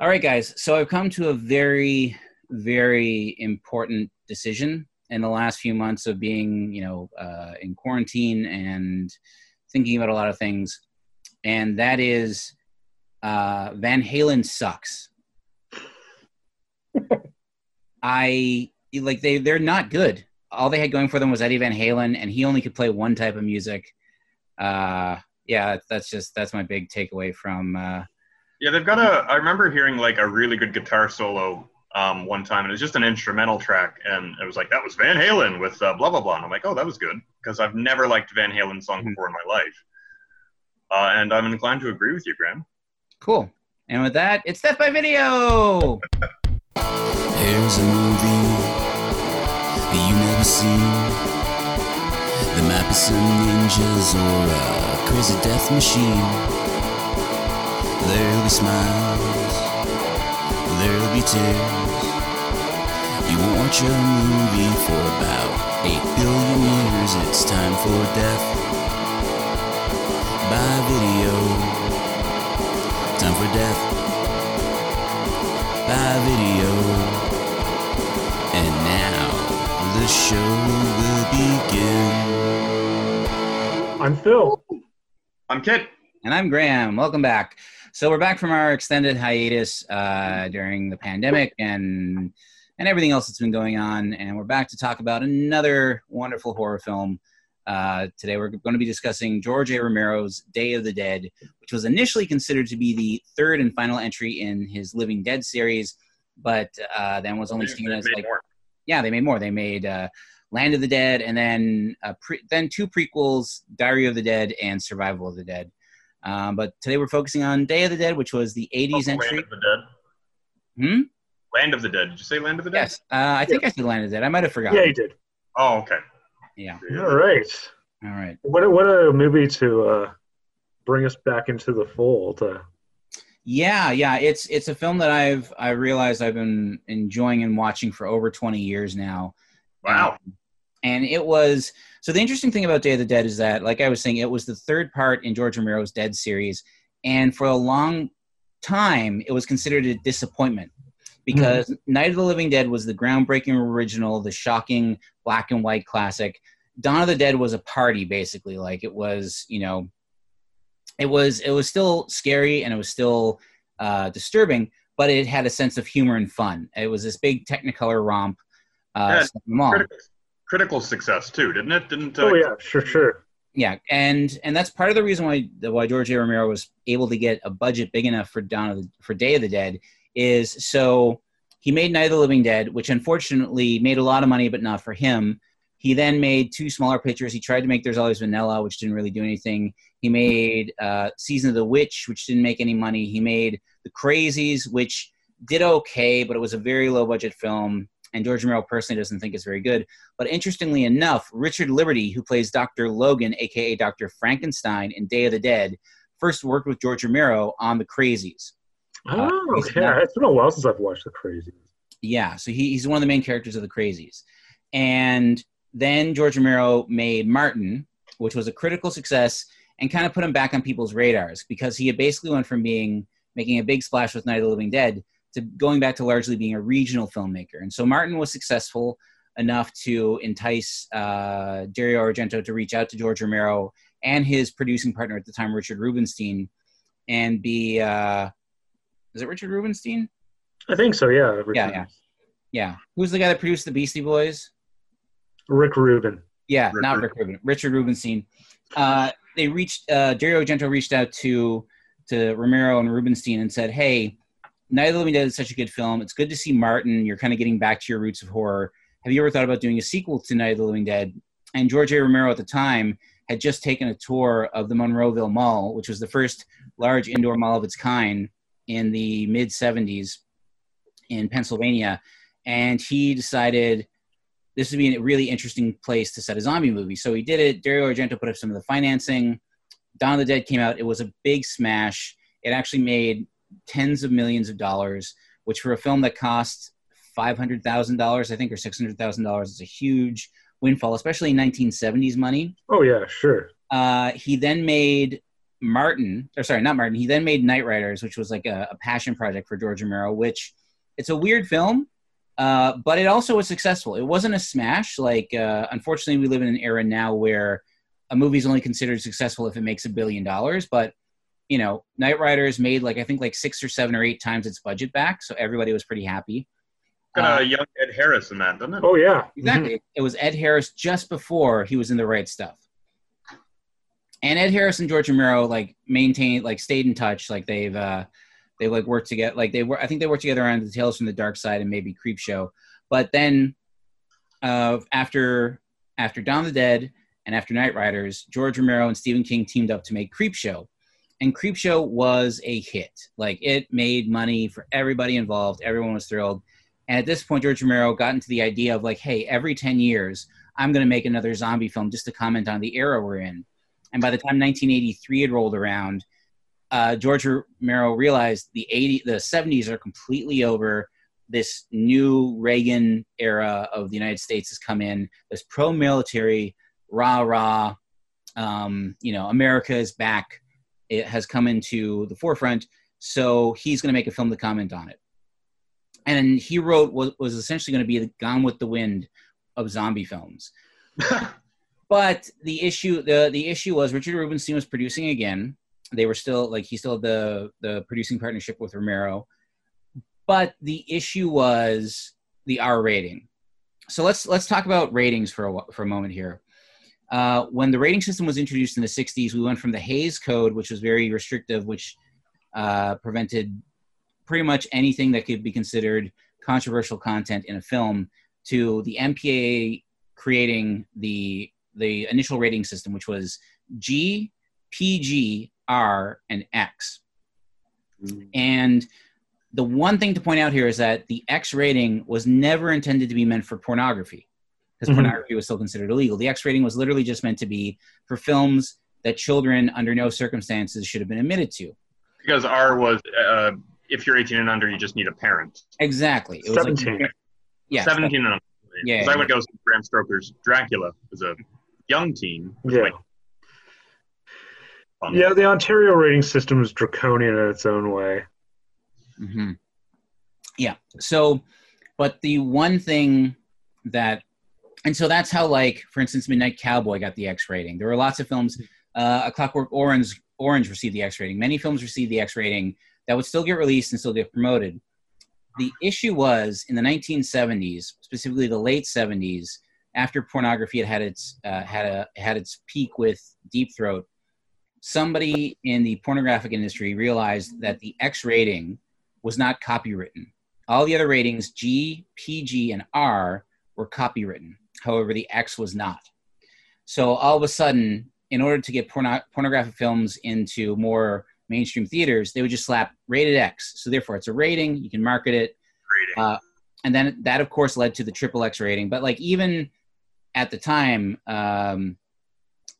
All right, guys. So I've come to a very, very important decision in the last few months of being, you know, uh, in quarantine and thinking about a lot of things, and that is uh, Van Halen sucks. I like they they're not good. All they had going for them was Eddie Van Halen, and he only could play one type of music. Uh, yeah, that's just that's my big takeaway from. Uh, Yeah, they've got a. I remember hearing like a really good guitar solo um, one time, and it was just an instrumental track, and it was like that was Van Halen with uh, blah blah blah, and I'm like, oh, that was good because I've never liked Van Halen song Mhm. before in my life, uh, and I'm inclined to agree with you, Graham. cool. And with that, it's Death by Video. Here's a movie that you never seen. There might be some ninjas or a crazy death machine. There'll be smiles, there'll be tears. You won't watch a movie for about 8 billion years. It's time for death by video. Time for death by video. And now the show will begin. I'm Phil. I'm Kit. And I'm Graham. Welcome back. So we're back from our extended hiatus uh, during the pandemic and and everything else that's been going on, and we're back to talk about another wonderful horror film. Uh, today we're going to be discussing George A. Romero's Day of the Dead, which was initially considered to be the third and final entry in his Living Dead series, but uh, then was only seen as like more. yeah, they made more. They made uh, Land of the Dead, and then uh, pre- then two prequels, Diary of the Dead and Survival of the Dead. Um, but today we're focusing on Day of the Dead, which was the '80s Land entry. of the Dead. Hmm. Land of the Dead. Did you say Land of the Dead? Yes, uh, I think I said Land of the Dead. I might have forgotten. Yeah, you did. Oh, okay. Yeah. All right. All right. What a, what a movie to uh, bring us back into the fold. Uh, Yeah, yeah. It's it's a film that I've I realized I've been enjoying and watching for over 20 years now. Wow. Um, and it was so the interesting thing about Day of the Dead is that, like I was saying, it was the third part in George Romero's Dead series, and for a long time, it was considered a disappointment because Night of the Living Dead was the groundbreaking original, the shocking black and white classic. Dawn of the Dead was a party, basically. Like it was, you know, it was it was still scary and it was still uh, disturbing, but it had a sense of humor and fun. It was this big Technicolor romp. Uh, Yeah, set them all. Critical, critical success too, didn't it? Didn't. Uh, oh yeah, sure, sure. yeah and and that's part of the reason why why George A. Romero was able to get a budget big enough for Dawn of the, for Day of the Dead is so he made Night of the Living Dead, which unfortunately made a lot of money, but not for him. He then made two smaller pictures. He tried to make There's Always Vanilla, which didn't really do anything. He made uh, Season of the Witch, which didn't make any money. He made The Crazies, which did okay, but it was a very low budget film. And George Romero personally doesn't think it's very good. But interestingly enough, Richard Liberty, who plays Dr. Logan, aka Dr. Frankenstein in Day of the Dead, first worked with George Romero on The Crazies. Uh, Oh, he's okay. not- It's been a while since I've watched The Crazies. Yeah, so he, he's one of the main characters of The Crazies. And then George Romero made Martin, which was a critical success and kind of put him back on people's radars because he had basically went from being making a big splash with Night of the Living Dead to going back to largely being a regional filmmaker. And so Martin was successful enough to entice uh, Dario Argento to reach out to George Romero and his producing partner at the time, Richard Rubinstein, and be uh, is it Richard Rubinstein? I think so. Yeah. Rick, Yeah, yeah. Yeah. Who's the guy that produced the Beastie Boys? Rick Rubin. Yeah, Rick not Rick Rubin. Richard Rubinstein. Uh, they reached uh, Dario Argento reached out to to Romero and Rubinstein and said, "Hey, Night of the Living Dead is such a good film. It's good to see Martin. You're kind of getting back to your roots of horror. Have you ever thought about doing a sequel to Night of the Living Dead?" And George A. Romero at the time had just taken a tour of the Monroeville Mall, which was the first large indoor mall of its kind in the mid 70s in Pennsylvania, and he decided this would be a really interesting place to set a zombie movie. So he did it. Dario Argento put up some of the financing. Dawn of the Dead came out. It was a big smash. It actually made tens of millions of dollars, which for a film that cost five hundred thousand dollars, I think, or six hundred thousand dollars, is a huge windfall, especially in nineteen seventies money. Oh yeah, sure. Uh, he then made Martin, or sorry, not Martin. He then made Knightriders, which was like a, a passion project for George Romero. Which it's a weird film, uh, but it also was successful. It wasn't a smash. Like, uh, unfortunately, we live in an era now where a movie's only considered successful if it makes a billion dollars. But you know, Knightriders made like I think like six or seven or eight times its budget back, so everybody was pretty happy. Got Uh, a young Ed Harris in that, doesn't it? Oh yeah, Exactly. It was Ed Harris just before he was in the right stuff. And Ed Harris and George Romero like maintained like stayed in touch. Like they've uh they like worked together like they were I think they worked together on the Tales from the Darkside and maybe Creepshow. But then uh after after Dawn of the Dead and after Knightriders, George Romero and Stephen King teamed up to make Creepshow. And Creepshow was a hit. Like it made money for everybody involved. Everyone was thrilled. And at this point, George Romero got into the idea of like, hey, every 10 years, I'm going to make another zombie film just to comment on the era we're in. And by the time 1983 had rolled around, uh, George Romero realized the 80, the 70s are completely over. This new Reagan era of the United States has come in. This pro-military, rah rah, um, you know, America is back. It has come into the forefront. So he's going to make a film to comment on it and he wrote was, was essentially going to be the Gone with the Wind of zombie films. but the issue the the issue was Richard Rubinstein was producing again. They were still like he still had the the producing partnership with Romero. But the issue was the R rating. So let's let's talk about ratings for a for a moment here. Uh, when the rating system was introduced in the 60s, we went from the Hays Code, which was very restrictive, which uh, prevented pretty much anything that could be considered controversial content in a film to the MPAA creating the the initial rating system, which was G, PG, R, and X. And the one thing to point out here is that the X rating was never intended to be meant for pornography, because Mhm. pornography was still considered illegal. The X rating was literally just meant to be for films that children, under no circumstances, should have been admitted to. because R was, uh, if you're 18 and under, you just need a parent. Exactly. It was like- 17. yeah, 17 and under. Yeah, Because I would go see Bram Stoker's Dracula as a young teen. Yeah. Like, fun. Yeah, the Ontario rating system is draconian in its own way. hmm Yeah. So, but the one thing that, and so that's how, like, for instance, Midnight Cowboy got the X rating. There were lots of films. Uh, A Clockwork Orange Orange received the X rating. Many films received the X rating that would still get released and still get promoted. The issue was in the 1970s, specifically the late 70s, after pornography had had its uh, had a had its peak with Deep Throat. Somebody in the pornographic industry realized that the X rating was not copywritten. All the other ratings, G, PG, and R, were copywritten. However, the X was not. So all of a sudden, in order to get porno- pornographic films into more mainstream theaters, they would just slap rated X. So therefore, it's a rating. You can market it. Uh, and then that, of course, led to the triple X rating. But like even at the time, um,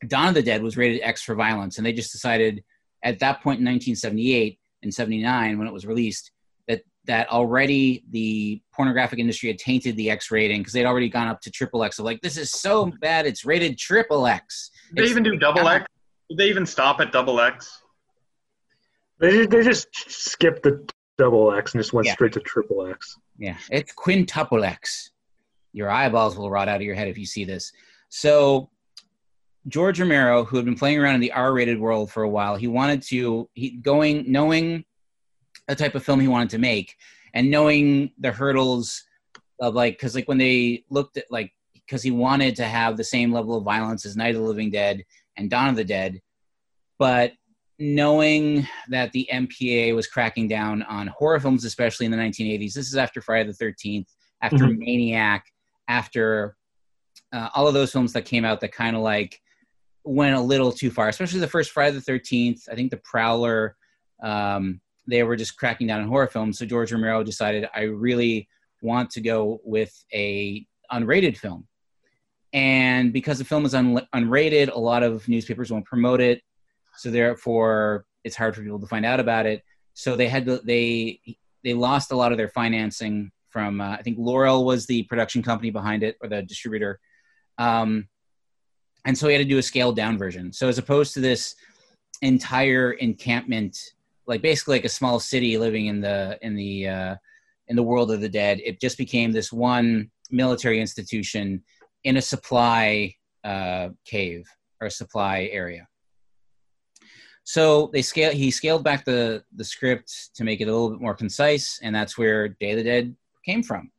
Dawn of the Dead was rated X for violence, and they just decided at that point in 1978 and 79 when it was released that that already the pornographic industry had tainted the X rating because they'd already gone up to triple X. So like this is so bad, it's rated triple X. Did they even do double X? Did they even stop at double X? They, they just skipped the double X and just went Yeah. straight to triple X. Yeah, it's quintuple X. Your eyeballs will rot out of your head if you see this. So, George Romero, who had been playing around in the R-rated world for a while, he wanted to he going knowing the type of film he wanted to make, and knowing the hurdles of like because like when they looked at like because he wanted to have the same level of violence as Night of the Living Dead and Dawn of the Dead, but knowing that the MPA was cracking down on horror films, especially in the 1980s. This is after Friday the 13th, after Mhm. Maniac, after uh, all of those films that came out that kind of like went a little too far, especially the first Friday the 13th. I think The Prowler, um, they were just cracking down on horror films. So George Romero decided, I really want to go with a unrated film. And because the film is un- unrated, a lot of newspapers won't promote it so therefore it's hard for people to find out about it so they had to they they lost a lot of their financing from uh, i think laurel was the production company behind it or the distributor um, and so he had to do a scaled down version so as opposed to this entire encampment, like basically like a small city living in the in the uh, in the world of the dead. It just became this one military institution in a supply uh, cave or supply area. So they scale. He scaled back the the script to make it a little bit more concise, and that's where Day of the Dead came from.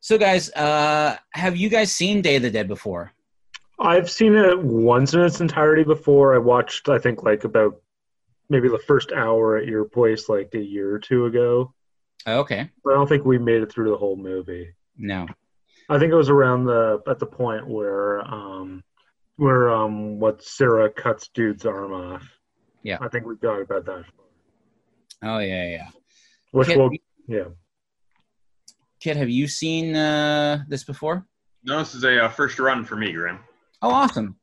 So, guys, uh, have you guys seen Day of the Dead before? I've seen it once in its entirety before. I watched, I think, like about maybe the first hour at your place like a year or two ago. Okay. But I don't think we made it through the whole movie. No. I think it was around the at the point where um where um what Sarah cuts dude's arm off. Yeah. I think we got about that. Oh yeah, yeah. Which Kid, will yeah. Kid, have you seen uh, this before? No, this is a uh, first run for me, Graham. Oh, awesome.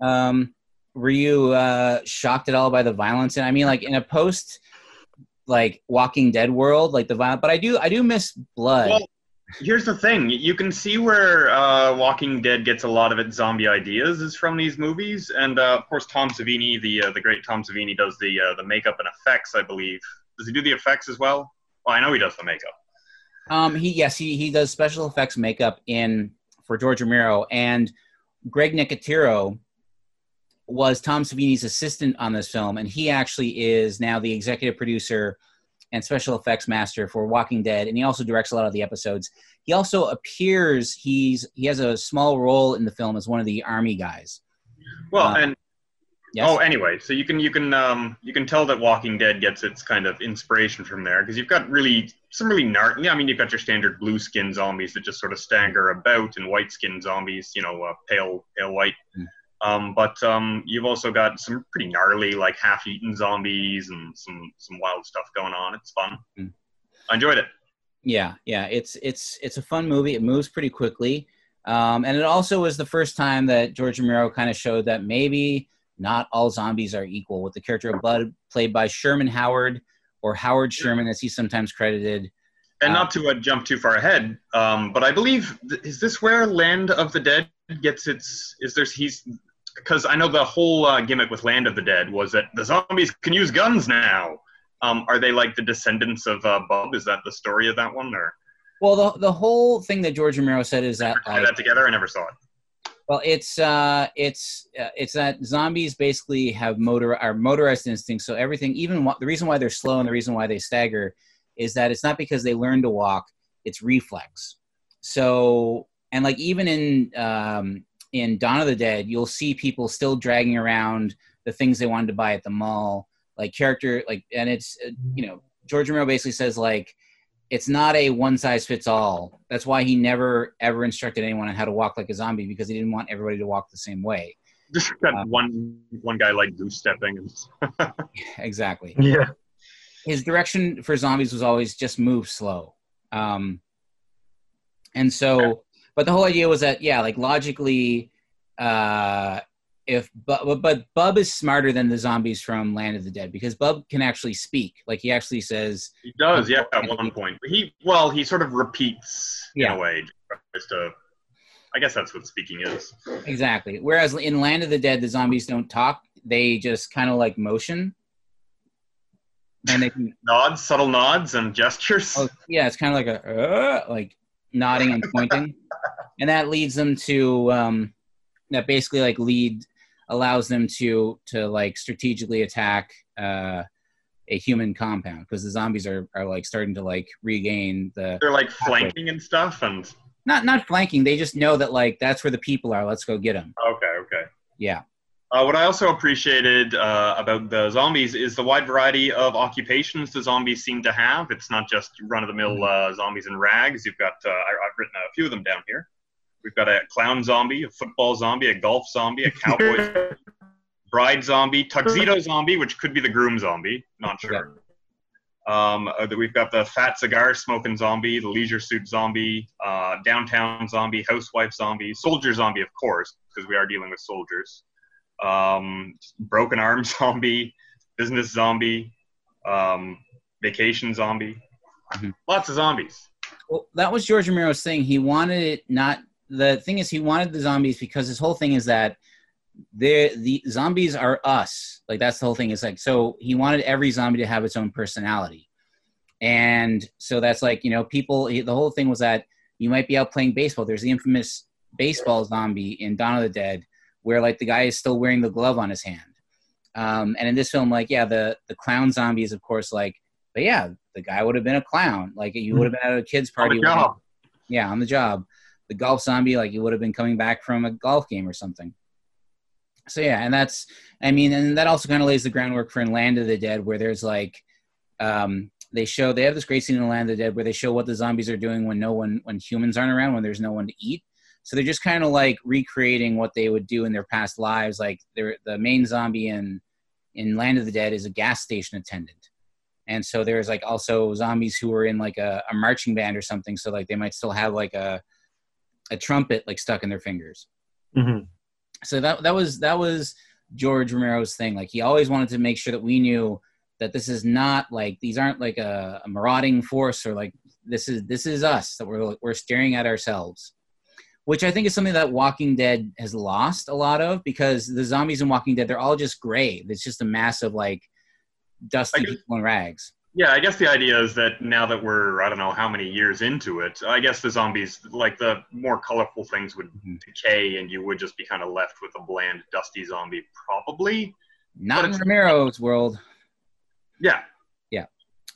Um, were you uh, shocked at all by the violence? And I mean, like in a post, like Walking Dead world, like the violence. But I do, I do miss blood. Well, here's the thing: you can see where uh, Walking Dead gets a lot of its zombie ideas is from these movies, and uh, of course Tom Savini, the uh, the great Tom Savini, does the uh, the makeup and effects. I believe. Does he do the effects as well? Well, I know he does the makeup. Um, he yes, he he does special effects makeup in for George Romero and Greg Nicotero was Tom Savini's assistant on this film, and he actually is now the executive producer and special effects master for Walking Dead, and he also directs a lot of the episodes. He also appears he's he has a small role in the film as one of the army guys. Well, Uh, and Yes. oh, anyway, so you can you can um, you can tell that Walking Dead gets its kind of inspiration from there because you've got really some really gnarly. I mean, you've got your standard blue skin zombies that just sort of stagger about, and white skin zombies, you know, uh, pale pale white. Mm. Um, but um, you've also got some pretty gnarly, like half-eaten zombies and some some wild stuff going on. It's fun. Mm. I enjoyed it. Yeah, yeah, it's it's it's a fun movie. It moves pretty quickly, um, and it also was the first time that George Romero kind of showed that maybe not all zombies are equal. With the character of Bub played by Sherman Howard or Howard Sherman, as he's sometimes credited. And Uh, not to uh, jump too far ahead, um, but I believe th- is this where Land of the Dead gets its? Is there's he's because I know the whole uh, gimmick with Land of the Dead was that the zombies can use guns now. Um, are they like the descendants of uh, Bub? Is that the story of that one, or Well, the the whole thing that George Romero said is that like, that together? I never saw it. Well, it's uh, it's uh, it's that zombies basically have motor are motorized instincts. So everything, even wh- the reason why they're slow and the reason why they stagger, is that it's not because they learn to walk; it's reflex. So and like even in um, in Dawn of the Dead, you'll see people still dragging around the things they wanted to buy at the mall, like character like, and it's uh, you know George Romero basically says like it's not a one size fits all. That's why he never ever instructed anyone on how to walk like a zombie because he didn't want everybody to walk the same way. Just got Uh, one one guy like goose stepping and Exactly. Yeah. His direction for zombies was always just move slow. Um, and so, but the whole idea was that yeah, like logically, uh, if but but Bub is smarter than the zombies from Land of the Dead because Bub can actually speak. Like he actually says, he does, yeah, at one point. He well, he sort of repeats Yeah. in a way, just to. I guess that's what speaking is. Exactly. Whereas in Land of the Dead, the zombies don't talk; they just kind of like motion, and they can. Nods, subtle nods, and gestures. Oh, yeah, it's kind of like a uh, like nodding and pointing, and that leads them to um, that basically like lead allows them to to like strategically attack uh, a human compound because the zombies are are like starting to like regain the They're like flanking and stuff, and not not flanking. They just know that like that's where the people are. Let's go get them. okay, okay. Yeah. Uh, what I also appreciated uh, about the zombies is the wide variety of occupations the zombies seem to have. It's not just run-of-the-mill uh, zombies in rags. You've got uh, I, I've written a few of them down here. We've got a clown zombie, a football zombie, a golf zombie, a cowboy bride zombie, tuxedo zombie, which could be the groom zombie. Not sure. Um, uh, that we've got the fat cigar smoking zombie, the leisure suit zombie, uh, downtown zombie, housewife zombie, soldier zombie, of course, because we are dealing with soldiers. Um, broken arm zombie, business zombie, um, vacation zombie. Mhm. Lots of zombies. Well, that was George Romero's thing. He wanted it not. The thing is, he wanted the zombies because his whole thing is that the the zombies are us. Like that's the whole thing. Is like so he wanted every zombie to have its own personality, and so that's like you know people. The whole thing was that you might be out playing baseball. There's the infamous baseball zombie in Dawn of the Dead, where like the guy is still wearing the glove on his hand. Um, and in this film, like yeah, the the clown zombie is of course like, but yeah, the guy would have been a clown. Like you would have been at a kid's party. On. Yeah, on the job. The golf zombie, like you would have been coming back from a golf game or something. So yeah, and that's I mean, and that also kind of lays the groundwork for in Land of the Dead, where there's like um, they show they have this great scene in Land of the Dead where they show what the zombies are doing when no one when humans aren't around, when there's no one to eat. So they're just kind of like recreating what they would do in their past lives. Like they're, the main zombie in in Land of the Dead is a gas station attendant, and so there's like also zombies who are in like a, a marching band or something. So like they might still have like a a trumpet like stuck in their fingers. Mhm. So that that was that was George Romero's thing. Like he always wanted to make sure that we knew that this is not like these aren't like a, a marauding force or like this is this is us that we're we're staring at ourselves which I think is something that Walking Dead has lost a lot of because the zombies in Walking Dead they're all just gray. It's just a mass of like dusty people in rags. Yeah, I guess the idea is that now that we're I don't know how many years into it, I guess the zombies like the more colorful things would Mhm. decay, and you would just be kind of left with a bland, dusty zombie, probably. Not in Romero's world. Yeah. Yeah,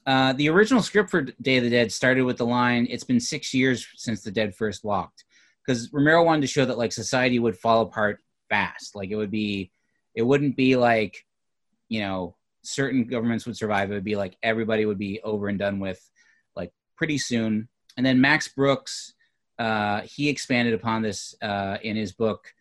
Uh, the original script for Day of the Dead started with the line, "It's been six years since the dead first walked," because Romero wanted to show that like society would fall apart fast. Like it would be, it wouldn't be like, you know, certain governments would survive. It would be like everybody would be over and done with, like pretty soon. And then Max Brooks, uh, he expanded upon this uh, in his book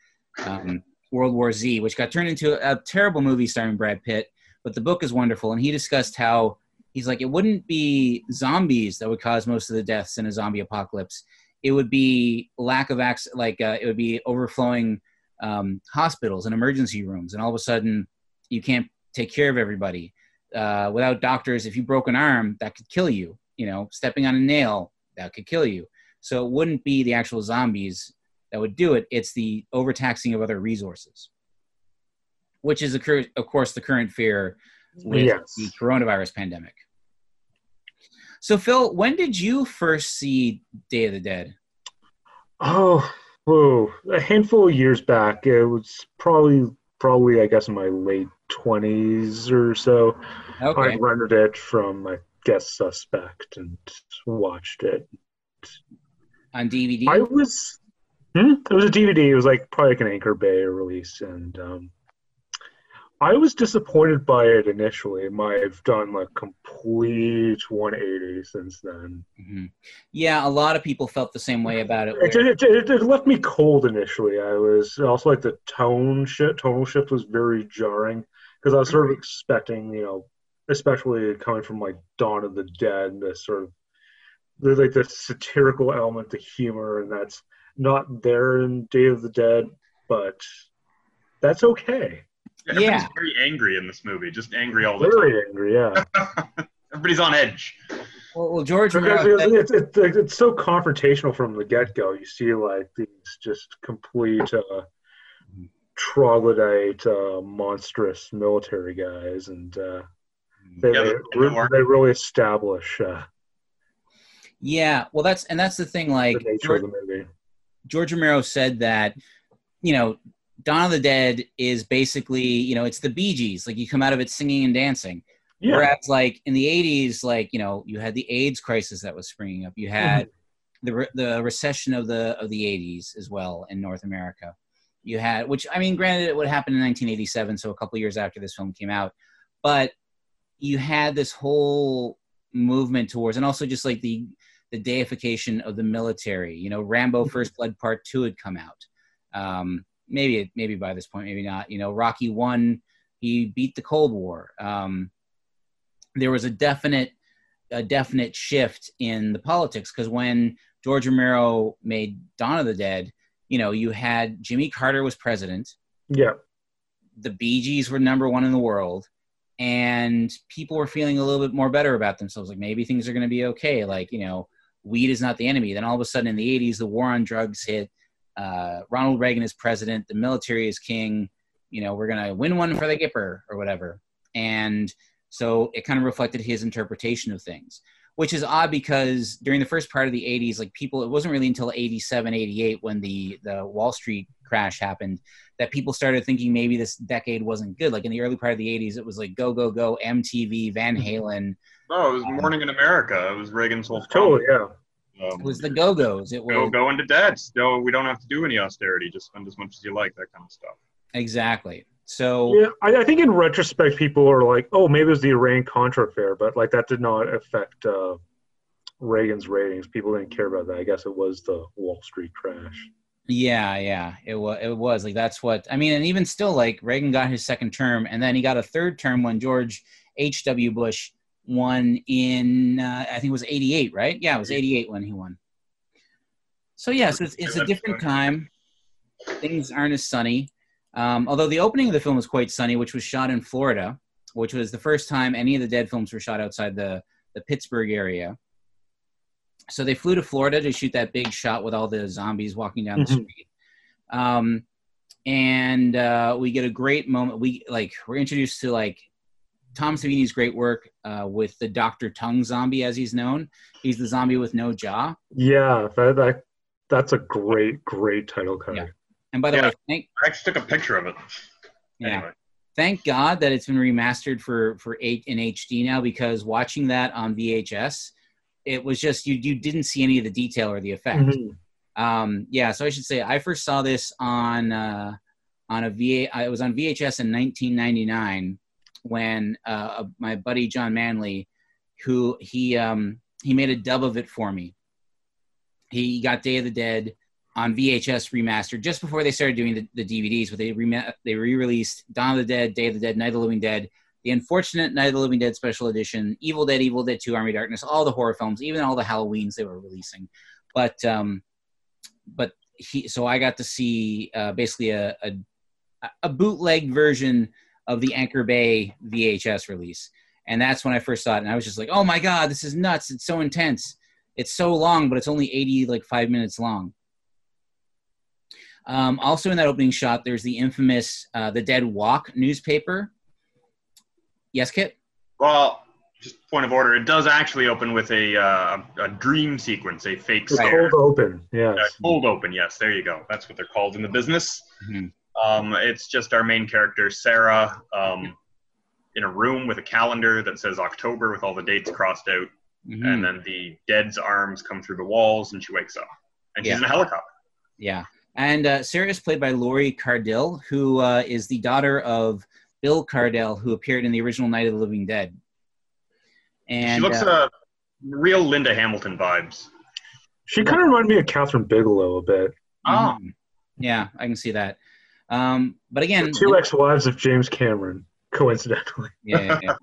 um, World War Z, which got turned into a terrible movie starring Brad Pitt. But the book is wonderful, and he discussed how he's like it wouldn't be zombies that would cause most of the deaths in a zombie apocalypse it would be lack of access like uh, it would be overflowing um, hospitals and emergency rooms and all of a sudden you can't take care of everybody uh, without doctors if you broke an arm that could kill you you know stepping on a nail that could kill you so it wouldn't be the actual zombies that would do it it's the overtaxing of other resources which is cur- of course the current fear with Yes. the coronavirus pandemic. So, Phil, when did you first see Day of the Dead? Oh, whoa. A handful of years back. It was probably, probably, I guess, in my late 20s or so. Okay. I rented it from, I guess, Suspect and watched it. On DVD? I was, hmm? it was a DVD. It was like probably like an Anchor Bay release. And um, I was disappointed by it initially. I've done like complete 180 since then. Mhm. Yeah, a lot of people felt the same way about it. It, where- it, it, it left me cold initially. I was also like the tone shift, tonal shift was very jarring because I was sort of expecting, you know, especially coming from like Dawn of the Dead, this sort of there's like the satirical element, the humor, and that's not there in Day of the Dead, but that's okay. Everybody's Yeah. very angry in this movie, just angry all the time. Very angry, yeah. Everybody's on edge. well, well, George Because Romero, it's, it's, it's, it's so confrontational from the get go. You see, like, these just complete uh, troglodyte, uh, monstrous military guys, and uh, they, Yeah, they, re- they really establish uh, yeah, well, that's and that's the thing. Like the George, the. George Romero said that, you know, Dawn of the Dead is basically, you know, it's the Bee Gees. Like you come out of it singing and dancing. Yeah. Whereas, like in the '80s, like you know, you had the AIDS crisis that was springing up. You had the re- the recession of the of the '80s as well in North America. You had, which I mean, granted, it would happen in 1987, so a couple years after this film came out, but you had this whole movement towards, and also just like the the deification of the military. You know, Rambo: First Blood Part Two had come out. Um, maybe maybe by this point, maybe not. You know, Rocky One, he beat the Cold War. Um, there was a definite a definite shift in the politics because when George Romero made Dawn of the Dead, you know, you had Jimmy Carter was president, Yeah. the Bee Gees were number one in the world, and people were feeling a little bit more better about themselves. Like maybe things are going to be okay. Like you know, weed is not the enemy. Then all of a sudden in the '80s, the war on drugs hit. Uh, Ronald Reagan is president. The military is king. you know, we're gonna win one for the Gipper or whatever. And so it kind of reflected his interpretation of things, which is odd because during the first part of the 80s, like people, it wasn't really until 87, 88 when the, the Wall Street crash happened that people started thinking maybe this decade wasn't good. Like in the early part of the 80s, it was like go, go, go, MTV, Van Halen. Oh, it was Morning in America. It was Reagan's whole Totally, yeah. Um, It was the Go Go's. It was go go into debt. No, we don't have to do any austerity. Just spend as much as you like. That kind of stuff. exactly. So Yeah, I, I think in retrospect, people are like, "Oh, maybe it was the Iran Contra affair," but like that did not affect uh, Reagan's ratings. People didn't care about that. I guess it was the Wall Street crash. Yeah, yeah, it was. It was like that's what I mean. And even still, like Reagan got his second term, and then he got a third term when George H. W. Bush won in uh, I think it was '88, right? Yeah, it was '88 when he won. So yeah, so it's, it's a different time. Things aren't as sunny. Um, although the opening of the film was quite sunny, which was shot in Florida, which was the first time any of the Dead films were shot outside the the Pittsburgh area. So they flew to Florida to shoot that big shot with all the zombies walking down the Mhm. street. Um, and uh, we get a great moment. We like we're introduced to like Tom Savini's great work uh, with the Doctor Tongue zombie, as he's known. He's the zombie with no jaw. Yeah, that, that that's a great, great title card. Yeah. And by the Yeah. way, thank I actually took a picture of it. yeah, Anyway. thank God that it's been remastered for for eight in HD now because watching that on VHS, it was just you you didn't see any of the detail or the effect. Mhm. Um, yeah, so I should say I first saw this on uh, on a VA. It was on VHS in 1999 when uh, my buddy John Manley, who he um, he made a dub of it for me. He got Day of the Dead on VHS remastered just before they started doing the, the DVDs, but they re- they re-released Dawn of the Dead, Day of the Dead, Night of the Living Dead, the unfortunate Night of the Living Dead special edition, Evil Dead, Evil Dead 2, Army Darkness, all the horror films, even all the Halloweens they were releasing. But um, but he so I got to see uh, basically a, a a bootleg version of the Anchor Bay VHS release, and that's when I first saw it, and I was just like, oh my god, this is nuts! It's so intense. It's so long, but it's only eighty like five minutes long. Um, also in that opening shot, there's the infamous uh, "The Dead Walk" newspaper. Yes, Kit. Well, just point of order. It does actually open with a uh, a dream sequence, a fake The stare. cold open, yes. Uh, cold open, yes. There you go. That's what they're called in the business. Mhm. Um, it's just our main character, Sarah, um, in a room with a calendar that says October with all the dates crossed out, Mhm. and then the dead's arms come through the walls, and she wakes up, and she's Yeah. in a helicopter. Yeah. And uh, Sarah is played by Lori Cardille, who uh, is the daughter of Bill Cardille, who appeared in the original Night of the Living Dead. And she looks uh, uh, real Linda Hamilton vibes. She kind of reminded me of Kathryn Bigelow a bit. Oh, mhm. yeah, I can see that. Um, but again, The two ex-wives of James Cameron, coincidentally. yeah, yeah, yeah.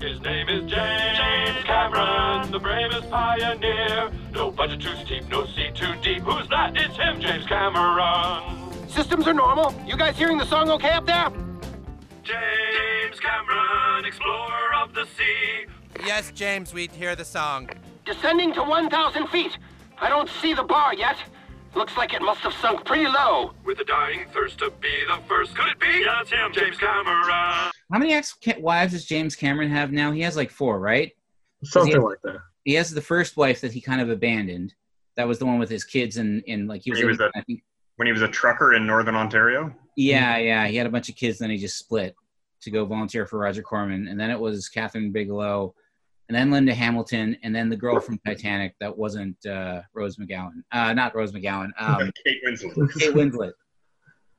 His name is James, James Cameron, the bravest pioneer. No budget too steep, no sea too deep. Who's that? It's him, James Cameron. Systems are normal. You guys hearing the song okay up there? James Cameron, explorer of the sea. Yes, James, we hear the song. Descending to 1,000 feet. I don't see the bar yet. Looks like it must have sunk pretty low. With a dying thirst to be the first. Could it be? Yeah, it's him, James Cameron. How many ex-wives does James Cameron have now? He has like four, right? Something Yeah. like that. He has the first wife that he kind of abandoned. That was the one with his kids and, and like he was, He was living- a- I think when he was a trucker in Northern Ontario. Yeah, yeah. He had a bunch of kids, then he just split to go volunteer for Roger Corman. And then it was Kathryn Bigelow, and then Linda Hamilton, and then the girl from Titanic that wasn't uh, Rose McGowan. Uh, not Rose McGowan. Um, Kate Winslet. Kate Winslet.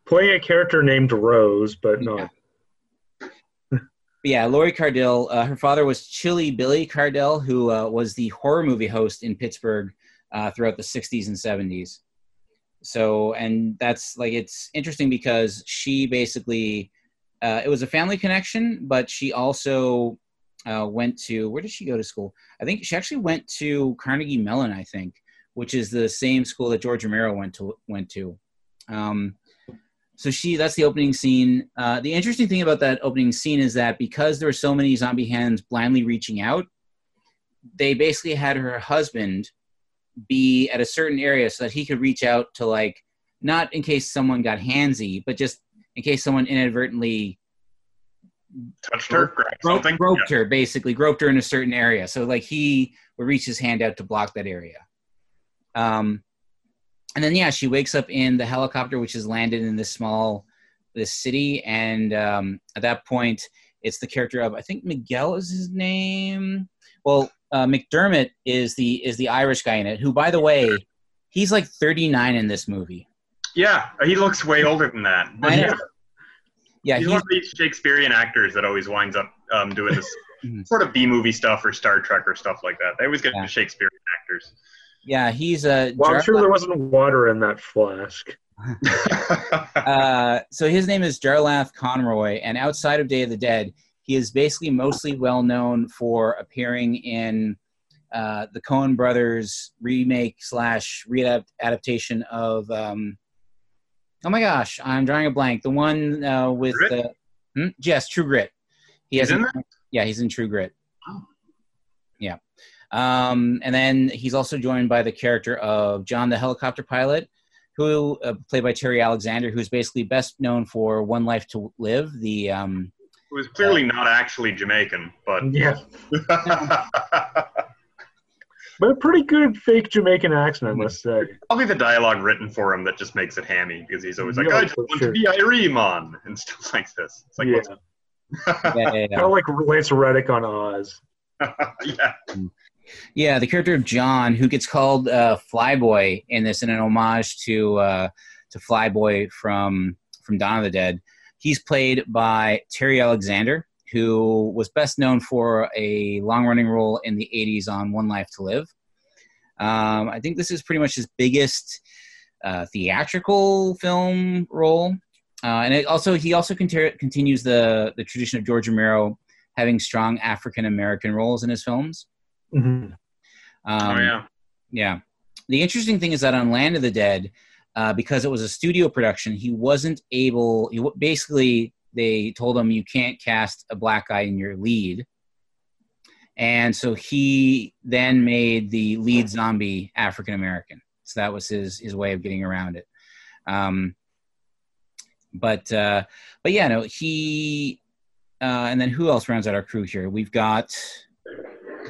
Playing a character named Rose, but not. But yeah, Lori Cardille. Uh, her father was Chilly Billy Cardille, who uh, was the horror movie host in Pittsburgh uh, throughout the 60s and 70s. So, and that's like, it's interesting because she basically, uh, it was a family connection, but she also uh, went to, where did she go to school? I think she actually went to Carnegie Mellon, I think, which is the same school that George Romero went to, went to. Um, so she that's the opening scene uh, the interesting thing about that opening scene is that because there were so many zombie hands blindly reaching out they basically had her husband be at a certain area so that he could reach out to like not in case someone got handsy but just in case someone inadvertently Touched her, grabbed groped, something. groped her, basically groped her in a certain area. So like he would reach his hand out to block that area. Um, and then yeah, she wakes up in the helicopter, which has landed in this small this city, and um, at that point, it's the character of I think Miguel is his name. Well, uh, McDermott is the is the Irish guy in it, who by the way, he's like 39 in this movie. Yeah, he looks way older than that. But yeah, Yeah, he's, he's, one of these Shakespearean actors that always winds up um, doing this Mhm. sort of B movie stuff or Star Trek or stuff like that. They always get Yeah. Shakespearean actors. yeah he's a. Well, I'm sure there wasn't water in that flask. uh, so his name is Jarlath Conroy, and outside of Day of the Dead, he is basically mostly well known for appearing in uh, the Coen Brothers remake slash readaptation of. Um, oh my gosh, I'm drawing a blank. The one uh, with Grit? the hmm? yes, True Grit. He He's has in a- yeah, he's in True Grit. Oh. Yeah. Um, and then he's also joined by the character of John the helicopter pilot, who uh, played by Terry Alexander, who's basically best known for One Life to Live, the um, Who was clearly not actually Jamaican, but Yeah, but a pretty good fake Jamaican accent, I must say. probably the dialogue written for him that just makes it hammy because he's always like, Yeah, "I just want sure. to be Irene man," and stuff like this. It's like, yeah, what's- yeah, yeah, yeah. kind of like Lance Reddick on Oz. yeah, Yeah, the character of John, who gets called uh, Flyboy in this, in an homage to uh, to Flyboy from from Dawn of the Dead. He's played by Terry Alexander, who was best known for a long running role in the '80s on One Life to Live. Um, I think this is pretty much his biggest uh, theatrical film role, uh, and it also he also conti- continues the the tradition of George Romero having strong African American roles in his films. Mhm. Um, oh yeah, yeah. The interesting thing is that on Land of the Dead, uh, because it was a studio production, he wasn't able. He w- basically they told him you can't cast a black guy in your lead, and so he then made the lead zombie African American. So that was his his way of getting around it. Um, but uh, but yeah, no, he. Uh, and then who else rounds out our crew here? We've got.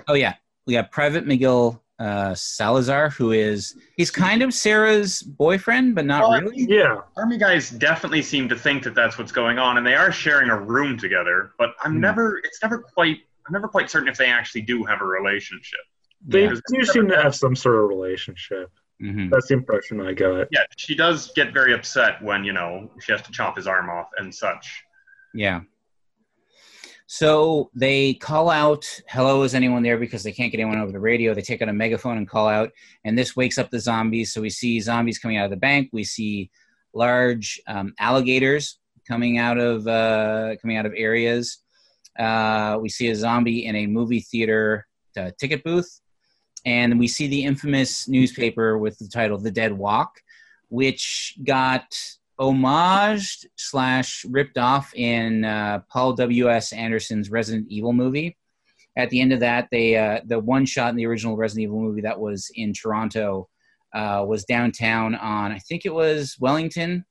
Oh yeah, we got Private Miguel uh, Salazar, who is he's kind of Sarah's boyfriend, but not Well, really. Yeah, army guys definitely seem to think that that's what's going on, and they are sharing a room together. But I'm Hmm. never. It's never quite. I'm never quite certain if they actually do have a relationship. they Yeah. do seem to have some sort of relationship. Mhm. That's the impression I got. Yeah, she does get very upset when you know she has to chop his arm off and such. Yeah. So they call out, "Hello, is anyone there?" Because they can't get anyone over the radio. They take out a megaphone and call out, and this wakes up the zombies. So we see zombies coming out of the bank. We see large um, alligators coming out of uh, coming out of areas. Uh, we see a zombie in a movie theater uh, ticket booth, and we see the infamous newspaper with the title "The Dead Walk," which got homaged slash ripped off in uh, Paul W. S. Anderson's Resident Evil movie. At the end of that, they uh, the one shot in the original Resident Evil movie that was in Toronto uh, was downtown on I think it was Wellington,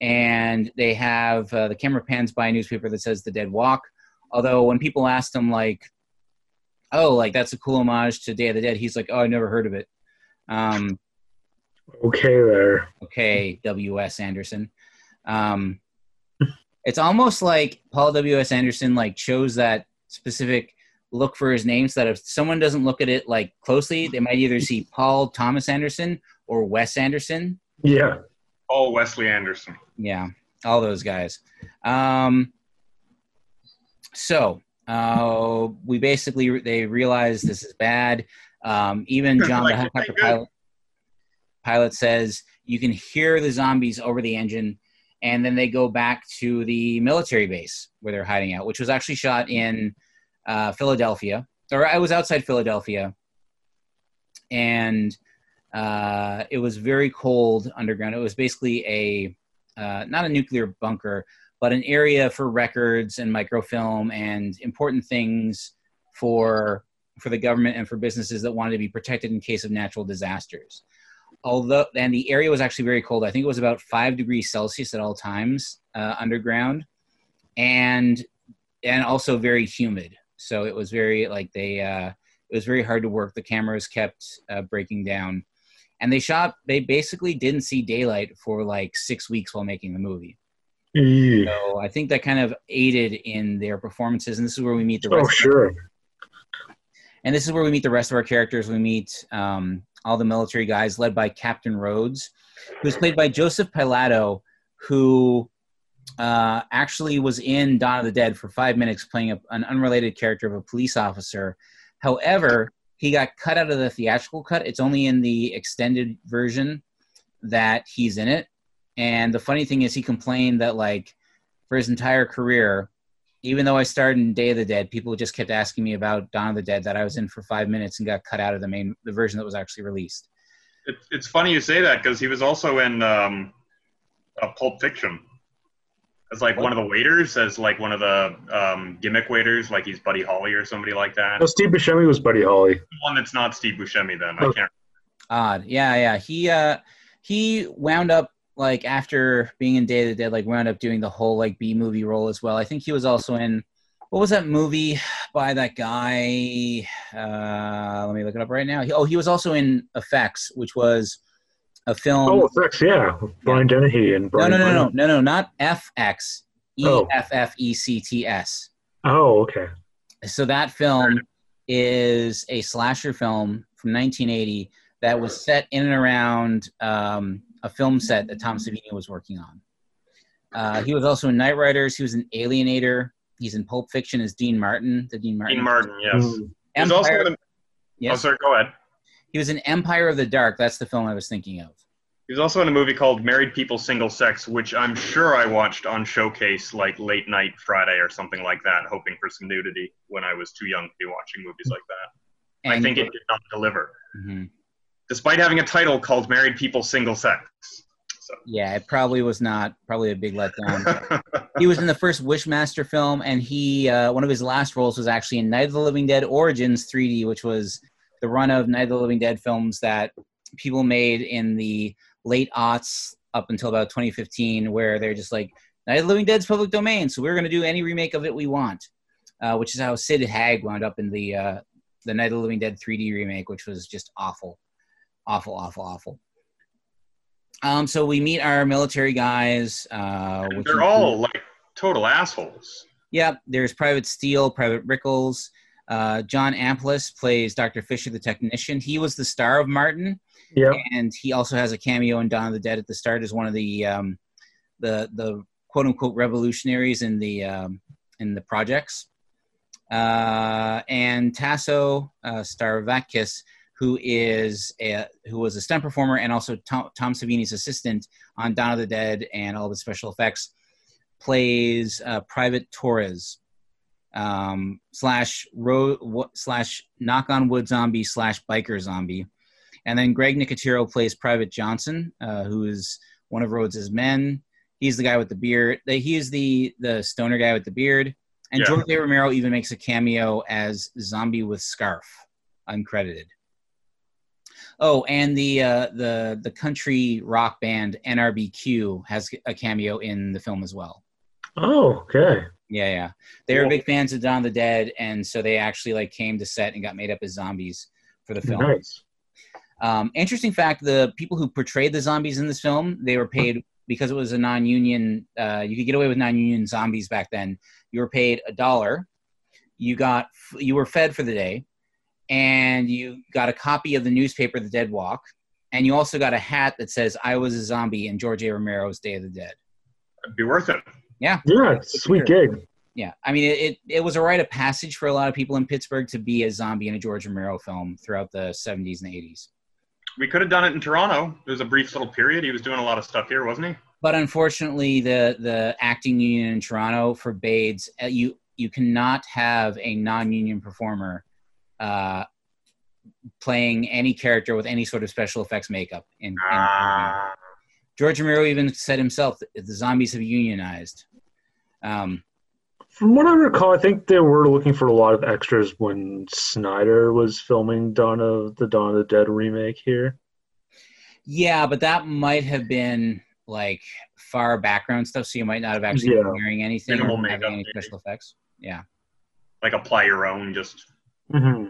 and they have uh, the camera pans by a newspaper that says "The Dead Walk." Although when people asked him like, "Oh, like that's a cool homage to Day of the Dead," he's like, "Oh, I never heard of it." Um, Okay, there. okay, W.S. Anderson. Um, it's almost like Paul W.S. Anderson like chose that specific look for his name so that if someone doesn't look at it like closely, they might either see Paul Thomas Anderson or Wes Anderson. Yeah, Oh, Wesley Anderson. Yeah, all those guys. Um, so uh, we basically they realize this is bad. Um, even John Like, the helicopter okay, good. pilot pilot says you can hear the zombies over the engine, and then they go back to the military base where they're hiding out, which was actually shot in uh, Philadelphia, or I was outside Philadelphia, and uh, it was very cold underground. It was basically a uh, not a nuclear bunker, but an area for records and microfilm and important things for for the government and for businesses that wanted to be protected in case of natural disasters. Although and the area was actually very cold. I think it was about five degrees Celsius at all times uh, underground, and and also very humid. So it was very like they uh, it was very hard to work. The cameras kept uh, breaking down, and they shot. They basically didn't see daylight for like six weeks while making the movie. Eee. So I think that kind of aided in their performances, and this is where we meet the Oh, rest. sure. And this is where we meet the rest of our characters. We meet um, all the military guys, led by Captain Rhodes, who's played by Joseph Pilato, who uh, actually was in Dawn of the Dead for five minutes, playing a, an unrelated character of a police officer. However, he got cut out of the theatrical cut. It's only in the extended version that he's in it. And the funny thing is, he complained that like for his entire career, even though I starred in Day of the Dead, people just kept asking me about Dawn of the Dead that I was in for five minutes and got cut out of the main the version that was actually released. It, it's funny you say that because he was also in um, uh, Pulp Fiction as like one of the waiters, as like one of the um, gimmick waiters, like he's Buddy Holly or somebody like that. Oh, Steve Buscemi was Buddy Holly. One that's not Steve Buscemi. Then I Oh. can't. Odd, yeah, yeah. He uh he wound up like after being in Day of the Dead, like wound up doing the whole like B movie role as well. I think he was also in what was that movie by that guy? Uh, let me look it up right now. Oh, he was also in Effects, which was a film. Oh, effects, yeah. Brian Dennehy and Brian. no, no, no, Brown. no, no, not FX. E Oh. F F E C T S. Oh, okay. So that film is a slasher film from 1980 that was set in and around um, a film set that Tom Savini was working on. Uh, he was also in Knightriders. He was an Alienator. He's in Pulp Fiction as Dean Martin. The Dean Martin. Dean Martin, yes. He was also Empire. in, Oh, yes, sorry. Go ahead. he was in Empire of the Dark. That's the film I was thinking of. He was also in a movie called Married People Single Sex, which I'm sure I watched on Showcase like late night Friday or something like that, hoping for some nudity when I was too young to be watching movies like that. I think it did not deliver, Mhm. Despite having a title called Married People Single Sex. Yeah, it probably was not probably a big letdown. He was in the first Wishmaster film, and he uh, one of his last roles was actually in Night of the Living Dead Origins 3D, which was the run of Night of the Living Dead films that people made in the late aughts up until about 2015, where they're just like Night of the Living Dead's public domain, so we're going to do any remake of it we want, uh, which is how Sid Haig wound up in the uh, the Night of the Living Dead 3D remake, which was just awful, awful, awful, awful. Um, so we meet our military guys. Uh, which they're include- all like total assholes. Yep, there's Private Steele, Private Rickles. Uh, John Amplas plays Dr. Fisher, the technician. He was the star of Martin, Yeah. and he also has a cameo in Dawn of the Dead at the start as one of the um, the the quote unquote revolutionaries in the um, in the projects. Uh, and Taso, uh, Stavrakis, who is a, who was a stunt performer and also Tom, Tom Savini's assistant on Dawn of the Dead and all the special effects, plays uh, Private Torres um, slash ro- slash knock on wood zombie slash biker zombie, and then Greg Nicotero plays Private Johnson, uh, who is one of Rhodes's men. He's the guy with the beard. He is the the stoner guy with the beard. And Yeah. George A. Romero even makes a cameo as Zombie with Scarf, uncredited. Oh, and the uh, the the country rock band NRBQ has a cameo in the film as well. Oh, okay. Yeah, yeah. They were big fans of Dawn of the Dead, and so they actually like came to set and got made up as zombies for the film. Nice. Um, interesting fact: the people who portrayed the zombies in this film, they were paid because it was a non-union. Uh, you could get away with non-union zombies back then. You were paid a dollar. You got you were fed for the day, and you got a copy of the newspaper, The Dead Walk, and you also got a hat that says "I was a zombie" in George A. Romero's Day of the Dead. It'd be worth it. Yeah, it's a sweet gig. Yeah, I mean, it, it, it was a rite of passage for a lot of people in Pittsburgh to be a zombie in a George Romero film throughout the 70s and 80s. We could have done it in Toronto. There was a brief little period. He was doing a lot of stuff here, wasn't he? But unfortunately, the, the acting union in Toronto forbids uh, you you cannot have a non-union performer uh, playing any character with any sort of special effects makeup. In, in Ah. George Romero even said himself that the zombies have unionized. Um, From what I recall, I think they were looking for a lot of extras when Snyder was filming Dawn of the Dawn of the Dead remake here. Yeah, but that might have been like far background stuff, so you might not have actually Yeah. been wearing anything Minimal or having makeup, any maybe. special effects. Yeah. Like apply your own. Just hmm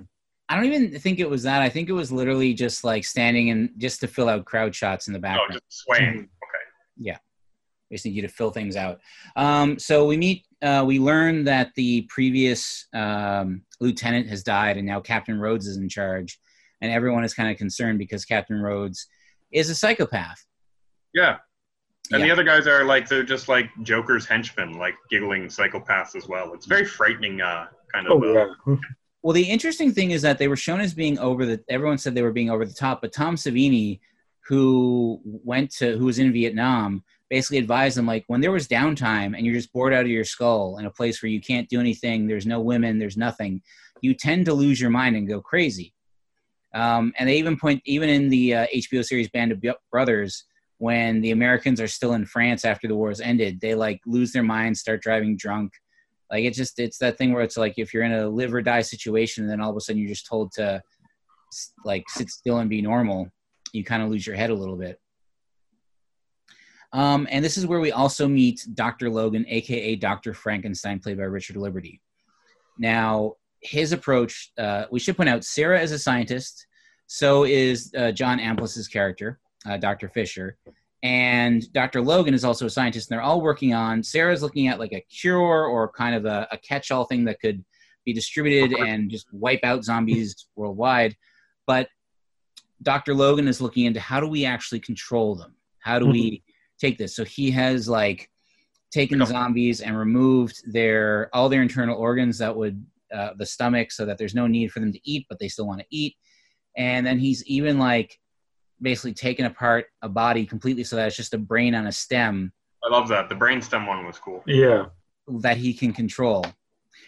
I don't even think it was that. I think it was literally just like standing and just to fill out crowd shots in the background. oh, background. just swaying. Okay. We just need you to fill things out. Um, so we meet. Uh, we learn that the previous um, lieutenant has died, and now Captain Rhodes is in charge, and everyone is kind of concerned because Captain Rhodes is a psychopath. Yeah. And the other guys are like they're just like Joker's henchmen, like giggling psychopaths as well. It's very frightening, uh, kind of. Oh uh, yeah. Well, the interesting thing is that they were shown as being over the. Everyone said they were being over the top, but Tom Savini, who went to, who was in Vietnam, basically advised them like when there was downtime and you're just bored out of your skull in a place where you can't do anything, there's no women, there's nothing, you tend to lose your mind and go crazy. Um, and they even point, even in the uh, HBO series Band of Brothers, when the Americans are still in France after the war has ended, they like lose their minds, start driving drunk. Like it just it's that thing where it's like if you're in a live or die situation, and then all of a sudden you're just told to like sit still and be normal, you kind of lose your head a little bit. Um, and this is where we also meet Dr. Logan, aka Dr. Frankenstein, played by Richard Liberty. Now, his approach, uh, we should point out, Sarah is a scientist, so is uh, John Amplas's character, uh, Dr. Fisher, and Dr. Logan is also a scientist, and they're all working on. Sarah's looking at like a cure or kind of a, a catch-all thing that could be distributed and just wipe out zombies worldwide. But Dr. Logan is looking into how do we actually control them? How do we take this? So he has like taken zombies and removed their all their internal organs that would uh, the stomach, so that there's no need for them to eat, but they still want to eat. And then he's even like basically taken apart a body completely so that it's just a brain on a stem I love that. The brain stem one was cool. Yeah. that he can control.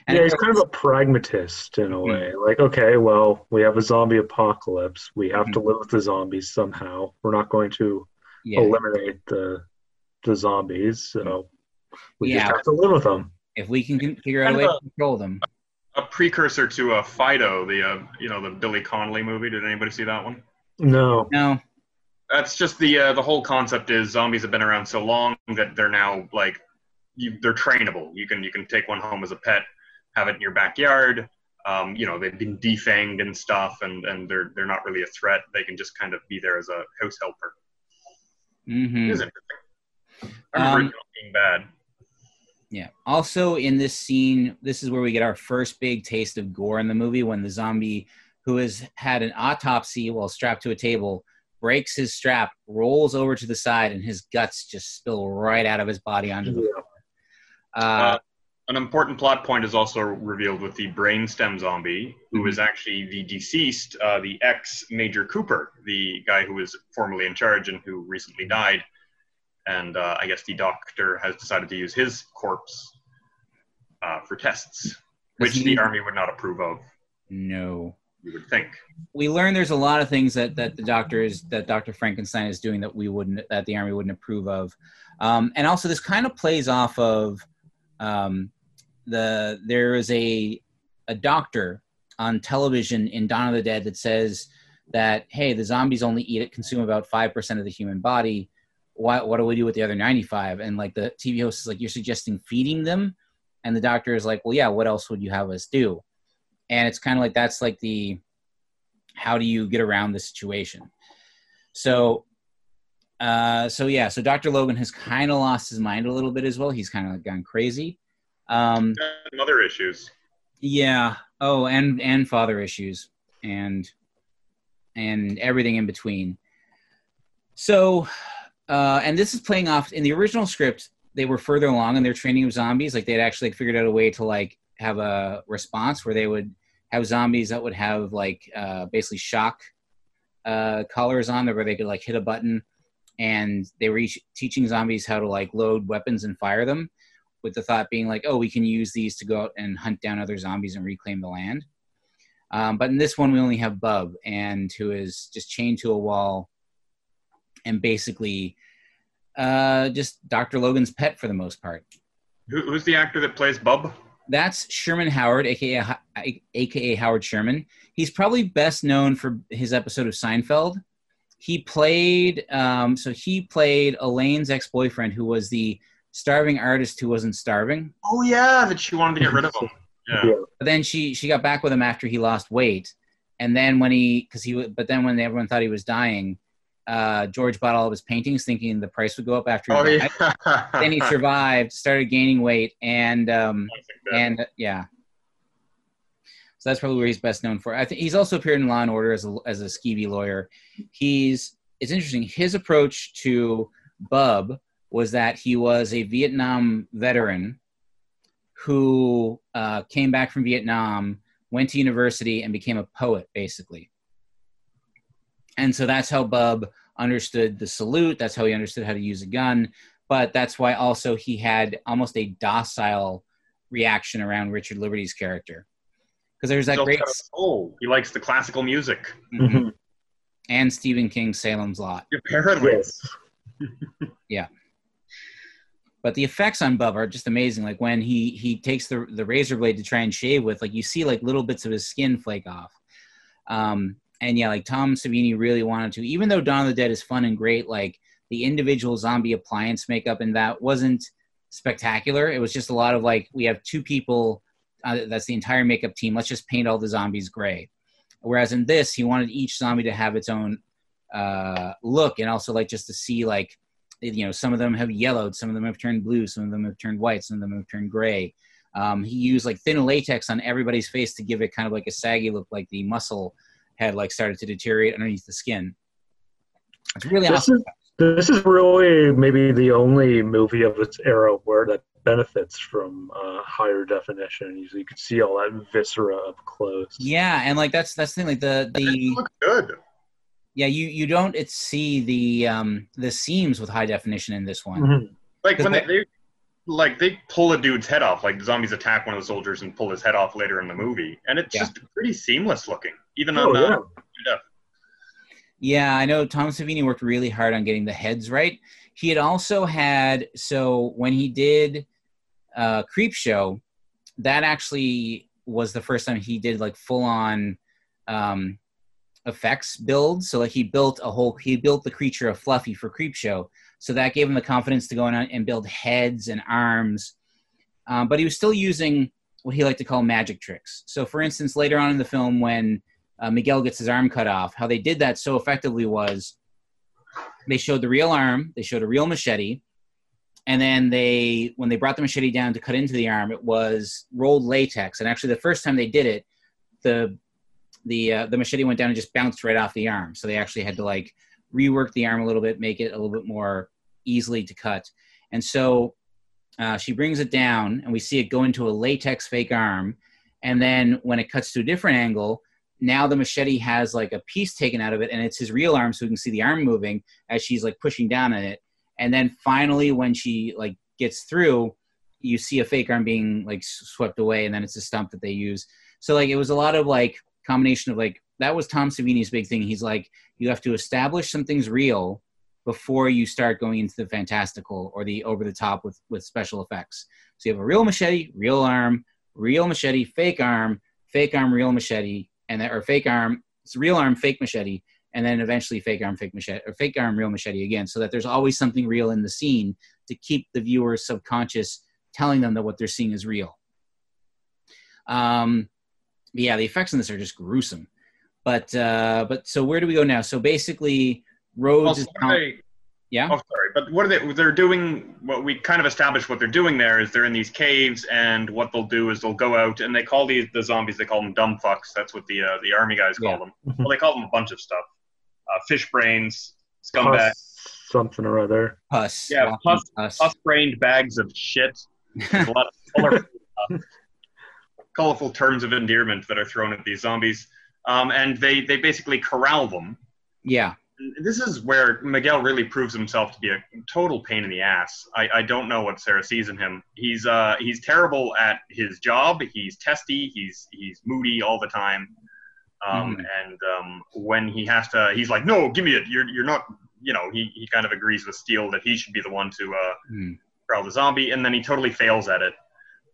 And yeah, he's kind of a pragmatist in a way. Like, okay, well, we have a zombie apocalypse. We have to live with the zombies somehow. We're not going to yeah, eliminate the the zombies, so we Yeah. just have to live with them. if we can figure out a way to control them. A precursor to uh, Fido, the uh, you know the Billy Connolly movie. Did anybody see that one? No. No, That's just the uh, the whole concept is zombies have been around so long that they're now like you, they're trainable. You can you can take one home as a pet, have it in your backyard. Um, you know they've been defanged and stuff, and, and they're they're not really a threat. They can just kind of be there as a house helper. hmm It is interesting. I remember Um, it being bad. Yeah. Also, in this scene, this is where we get our first big taste of gore in the movie when the zombie who has had an autopsy while strapped to a table breaks his strap, rolls over to the side, and his guts just spill right out of his body onto the floor. Uh, An important plot point is also revealed with the brainstem zombie, who Mhm. is actually the deceased, uh, the ex Major Cooper, the guy who was formerly in charge and who recently died. And uh, I guess the doctor has decided to use his corpse uh, for tests, which he- the army would not approve of. no. You would think. we learn there's a lot of things that that the doctor is that Dr. Frankenstein is doing that we wouldn't that the army wouldn't approve of, um, and also this kind of plays off of um, the there is a a doctor on television in Dawn of the Dead that says that hey the zombies only eat it consume about five percent of the human body. What what do we do with the other ninety five? And like the TV host is like you're suggesting feeding them, and the doctor is like well yeah what else would you have us do? And it's kind of like that's like the how do you get around the situation? So uh so yeah so dr logan has kind of lost his mind a little bit as well. He's kind of like gone crazy. Um And other issues. yeah. Oh and and father issues and and everything in between. So uh and this is playing off in the original script they were further along in their training of zombies. Like they'd actually figured out a way to like have a response where they would have zombies that would have like uh basically shock uh collars on there where they could like hit a button and they were each teaching zombies how to like load weapons and fire them with the thought being like, oh, we can use these to go out and hunt down other zombies and reclaim the land. Um, but in this one, we only have Bub, and who is just chained to a wall, and basically uh, just Dr. Logan's pet for the most part. Who's the actor that plays Bub? That's Sherman Howard, aka aka Howard Sherman. He's probably best known for his episode of Seinfeld, he played. Um, so he played Elaine's ex-boyfriend, who was the starving artist who wasn't starving. Oh yeah, that she wanted to get rid of him. Yeah. Yeah. But then she she got back with him after he lost weight, and then when he because he wa- but then when everyone thought he was dying, uh, George bought all of his paintings thinking the price would go up after he Oh yeah. Then he survived, started gaining weight, and um, and uh, yeah. So that's probably where he's best known for. I think he's also appeared in Law and Order as a as a skeevy lawyer. He's it's interesting. His approach to Bub was that he was a Vietnam veteran who uh, came back from Vietnam, went to university, and became a poet, basically. And so that's how Bub understood the salute. That's how he understood how to use a gun. But that's why also he had almost a docile reaction around Richard Liberty's character. Because there's that Still great got a soul. He likes the classical music. Mhm. and Stephen King's Salem's Lot. Apparently. Yes. but the effects on Bub are just amazing. Like when he he takes the the razor blade to try and shave with, like you see like little bits of his skin flake off. Um, and yeah, like Tom Savini really wanted to, even though Dawn of the Dead is fun and great, like the individual zombie appliance makeup and that wasn't spectacular. It was just a lot of like we have two people. Uh, that's the entire makeup team. Let's just paint all the zombies gray. Whereas in this, he wanted each zombie to have its own uh, look, and also like just to see like you know some of them have yellowed some of them have turned blue some of them have turned white some of them have turned gray um, he used like thin latex on everybody's face to give it kind of like a saggy look like the muscle had like started to deteriorate underneath the skin it's really This awesome is this is really maybe the only movie of its era where that benefits from uh, higher definition. You, you can see all that viscera up close. yeah and like that's that's the thing like the the looks good. yeah you you don't it's see the um the seams with high definition in this one Mhm. Like when they, they like they pull a dude's head off, like the zombies attack one of the soldiers and pull his head off later in the movie, and it's Yeah. just pretty seamless looking, even Oh on uh, yeah. Yeah, I know Tom Savini worked really hard on getting the heads right. He had also had so when he did uh, Creepshow, that actually was the first time he did like full on um, effects builds. So like he built a whole he built the creature of Fluffy for Creepshow. So that gave him the confidence to go in and build heads and arms. Um, but he was still using what he liked to call magic tricks. So for instance, later on in the film when uh, Miguel gets his arm cut off. How they did that so effectively was they showed the real arm, they showed a real machete, and then they when they brought the machete down to cut into the arm, it was rolled latex. And actually, the first time they did it, the the uh, the machete went down and just bounced right off the arm. So they actually had to like rework the arm a little bit, make it a little bit more easily to cut. And so uh, she brings it down, and we see it go into a latex fake arm. And then when it cuts to a different angle, now the machete has like a piece taken out of it and it's his real arm so we can see the arm moving as she's like pushing down on it and then finally when she like gets through you see a fake arm being like swept away and then it's a stump that they use so like it was a lot of like combination of like that was tom savini's big thing. He's like you have to establish something's real before you start going into the fantastical or the over the top with with special effects. So you have a real machete real arm real machete fake arm fake arm real machete and then or fake arm it's real arm fake machete and then eventually fake arm fake machete or fake arm real machete again so that there's always something real in the scene to keep the viewer's subconscious telling them that what they're seeing is real. Um yeah the effects in this are just gruesome but uh but so where do we go now so basically rhodes Also, is what are they- yeah Oh, sorry, but what are they? They're doing what we kind of established. What they're doing there is they're in these caves, and what they'll do is they'll go out and they call these the zombies. They call them dumb fucks. That's what the uh, the army guys call Yeah. them. Well, they call them a bunch of stuff. Uh, fish brains, scumbag, Pus something or other. pus Yeah, walking pus- puff-brained bags of shit. There's a lot of colorful, uh, colorful terms of endearment that are thrown at these zombies, um, and they they basically corral them. yeah This is where Miguel really proves himself to be a total pain in the ass. I, I don't know what Sarah sees in him. He's uh he's terrible at his job. He's testy. He's he's moody all the time. Um, And um, when he has to, he's like, "No, give me it. You're you're not." You know, he, he kind of agrees with Steele that he should be the one to uh, Hmm. corral the zombie, and then he totally fails at it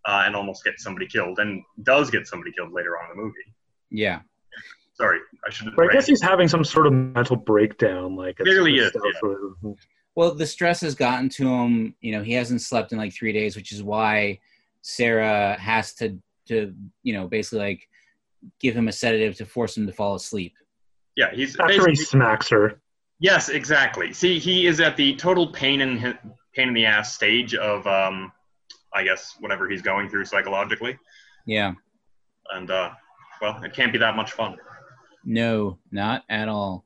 uh, and almost gets somebody killed, and does get somebody killed later on in the movie. Yeah. Sorry, I should. But I guess he's having some sort of mental breakdown. Like Clearly is, stuff with- Well, the stress has gotten to him. You know, he hasn't slept in like three days, which is why Sarah has to to you know basically like give him a sedative to force him to fall asleep. Yeah, he's After he smacks her. Yes, exactly. See, he is at the total pain in hi- pain in the ass stage of, um, I guess, whatever he's going through psychologically, Yeah. and uh, well, it can't be that much fun. No, not at all.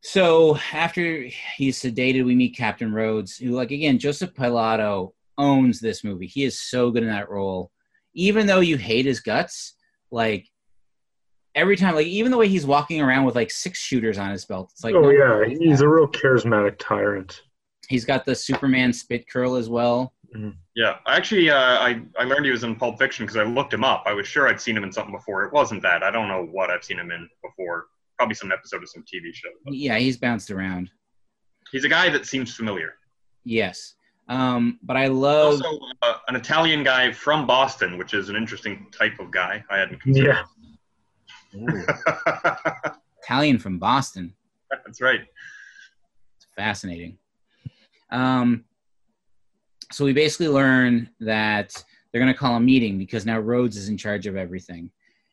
So after he's sedated, we meet Captain Rhodes, who, like, again, Joseph Pilato owns this movie. He is so good in that role. Even though you hate his guts, like, every time, like, even the way he's walking around with like six shooters on his belt, it's like, oh no- yeah, he's a real charismatic tyrant. he's got the Superman spit curl as well. Yeah, actually, uh, I I learned he was in Pulp Fiction because I looked him up. I was sure I'd seen him in something before. It wasn't that. I don't know what I've seen him in before. Probably some episode of some TV show. But Yeah, he's bounced around. he's a guy that seems familiar. Yes. Um, but I love. Also, uh, an Italian guy from Boston, which is an interesting type of guy. I hadn't considered. Yeah, Italian from Boston. That's right. It's fascinating. Um, so we basically learn that they're going to call a meeting because now Rhodes is in charge of everything,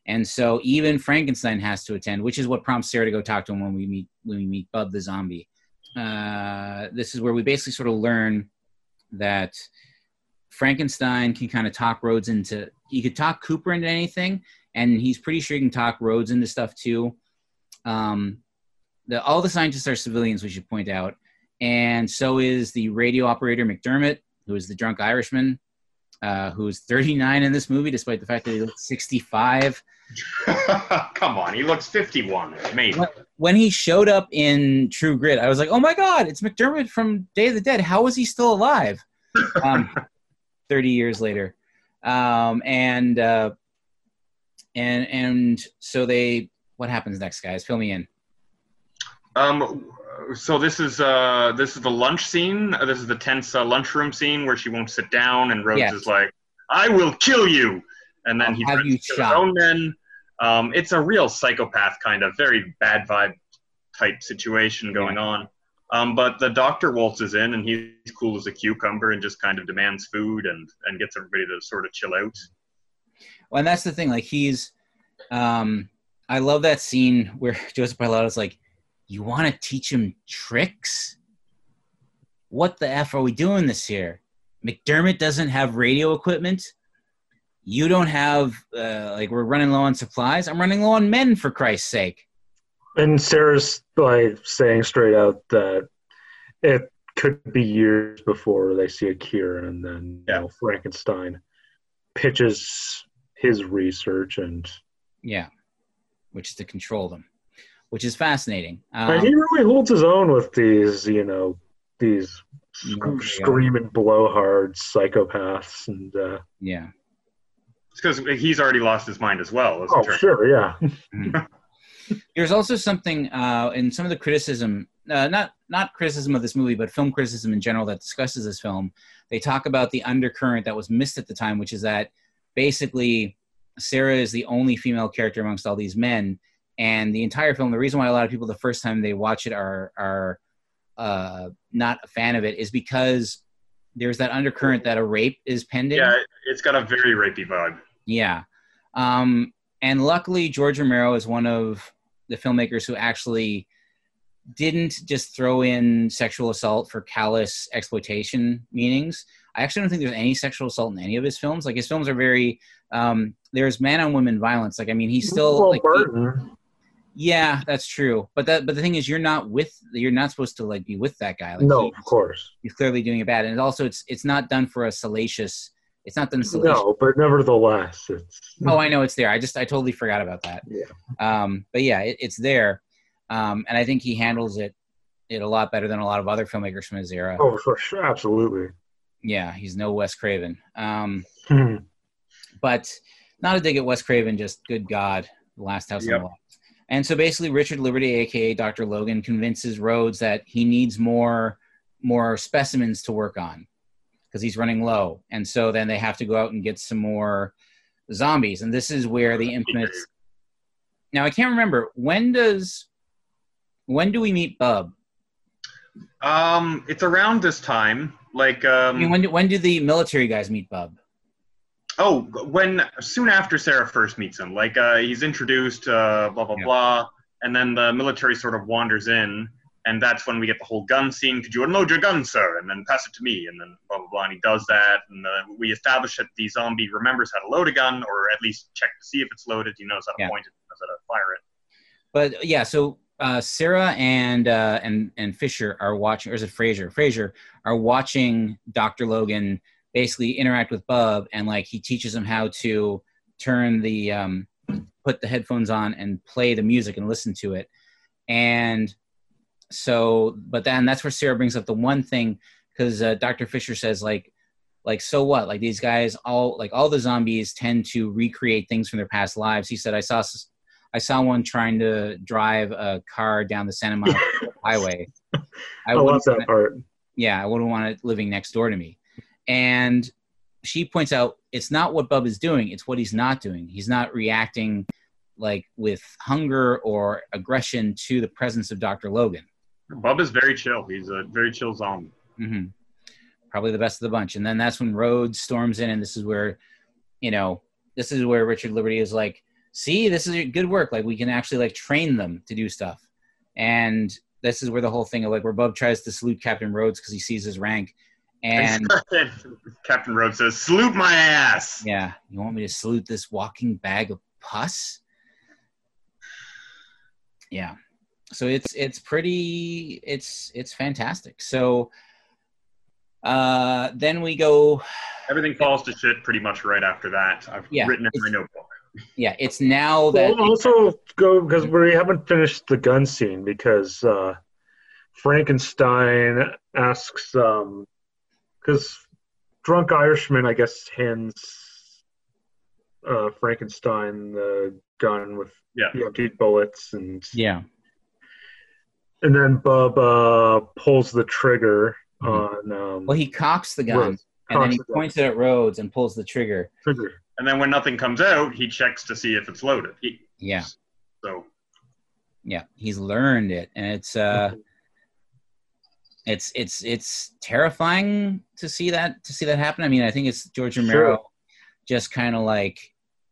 and so even Frankenstein has to attend, which is what prompts Sarah to go talk to him when we meet when we meet Bub the zombie. Uh, this is where we basically sort of learn that Frankenstein can kind of talk Rhodes into. He could talk Cooper into anything, and he's pretty sure he can talk Rhodes into stuff too. Um, the, all the scientists are civilians, we should point out, and so is the radio operator McDermott, who is the drunk Irishman, uh, who is 39 in this movie, despite the fact that he looks 65. Come on, he looks 51. Maybe. When he showed up in True Grit, I was like, "Oh my God, it's McDermott from Day of the Dead! How is he still alive?" Um, 30 years later, um, and uh, and and so they. What happens next, guys? Fill me in. Um, so this is uh, this is the lunch scene. Uh, This is the tense uh, lunchroom scene where she won't sit down, and Rhodes Yes. is like, "I will kill you," and then I'll he have you kill shot. his own men. Um, it's a real psychopath kind of very bad vibe type situation going on. Um, but the doctor waltzes in, and he's cool as a cucumber, and just kind of demands food and and gets everybody to sort of chill out. Well, and that's the thing. Like he's, um, I love that scene where Joseph Pilato's like, "You want to teach him tricks? What the f are we doing this here? McDermott doesn't have radio equipment. You don't have uh, like we're running low on supplies. I'm running low on men for Christ's sake. and Sarah's like saying straight out that it could be years before they see a cure, and then Yeah. you know, Frankenstein pitches his research, and Yeah, which is to control them, which is fascinating. and Um, he really holds his own with these, you know, these sc- Yeah. screaming blowhard psychopaths, and uh, yeah. Because he's already lost his mind as well. As oh sure, yeah, There's also something uh, in some of the criticism, uh, not not criticism of this movie, but film criticism in general that discusses this film. They talk about the undercurrent that was missed at the time, which is that basically Sarah is the only female character amongst all these men, and the entire film. The reason why a lot of people the first time they watch it are are uh, not a fan of it is because there's that undercurrent that a rape is pending. Yeah, it's got a very rapey vibe. Yeah. Um, and luckily, George Romero is one of the filmmakers who actually didn't just throw in sexual assault for callous exploitation meanings. I actually don't think there's any sexual assault in any of his films. Like his films are very um, there's man on woman violence. Like I mean, he's still well, like Burton. Yeah, that's true. But that but the thing is, you're not with you're not supposed to like be with that guy. Like no, he- of course, he's clearly doing it bad, and also it's it's not done for a salacious. It's not done salacious. no, but nevertheless, it's Oh, I know it's there. I just I totally forgot about that. Yeah. Um, but yeah, it, it's there, um, and I think he handles it it a lot better than a lot of other filmmakers from his era. oh for sure, absolutely. Yeah, he's no Wes Craven. Um, Hmm. but not a dig at Wes Craven. Just good God, The Last House Yep. on the Left. And so basically, Richard Liberty, aka Dr. Logan, convinces Rhodes that he needs more more specimens to work on because he's running low. And so then they have to go out and get some more zombies. And this is where the infamous now I can't remember when does when do we meet Bub? Um, it's around this time, like um, I mean, when do, when do the military guys meet Bub? Oh, when soon after Sarah first meets him, like uh, he's introduced, uh, blah blah Yeah. blah, and then the military sort of wanders in, and that's when we get the whole gun scene. Could you unload your gun, sir, and then pass it to me, and then blah blah blah, and he does that, and uh, we establish that the zombie remembers how to load a gun, or at least check to see if it's loaded. He knows how to Yeah. point it, knows how to fire it. But yeah, so uh, Sarah and uh, and and Fisher are watching, or is it Fraser? Fraser are watching Doctor Logan basically interact with Bub, and like he teaches him how to turn the um, put the headphones on and play the music and listen to it, and so but then that's where Sarah brings up the one thing because uh, Doctor Fisher says like like so what like these guys all like all the zombies tend to recreate things from their past lives. He said I saw I saw one trying to drive a car down the Santa Monica highway. I I love that part. yeah, I wouldn't want it living next door to me. And she points out it's not what Bub is doing, it's what he's not doing. He's not reacting like with hunger or aggression to the presence of Dr. Logan. Bub is very chill. He's a very chill zombie. hmm Probably the best of the bunch. And then that's when Rhodes storms in, and this is where, you know, this is where Richard Liberty is like, see, this is good work. Like we can actually like train them to do stuff. And this is where the whole thing of like where Bub tries to salute Captain Rhodes because he sees his rank. And Captain Rhodes says, "Salute my ass." yeah, you want me to salute this walking bag of pus? Yeah. So it's it's pretty it's it's fantastic. So uh then we go Everything falls to shit pretty much right after that. I've Yeah, written in my notebook. yeah, it's now that Well, also go because we haven't finished the gun scene because uh, Frankenstein asks because drunk Irishman I guess hands uh, Frankenstein the gun with Yeah. the empty bullets and yeah. and then Bub uh, pulls the trigger Mhm. on um, Well, he cocks the gun Rhodes. and then he the gun. points it at Rhodes and pulls the trigger. trigger. And then when nothing comes out, he checks to see if it's loaded. He, Yeah. so Yeah, he's learned it and it's uh it's it's it's terrifying to see that to see that happen. I mean, I think it's George Romero Sure. just kind of like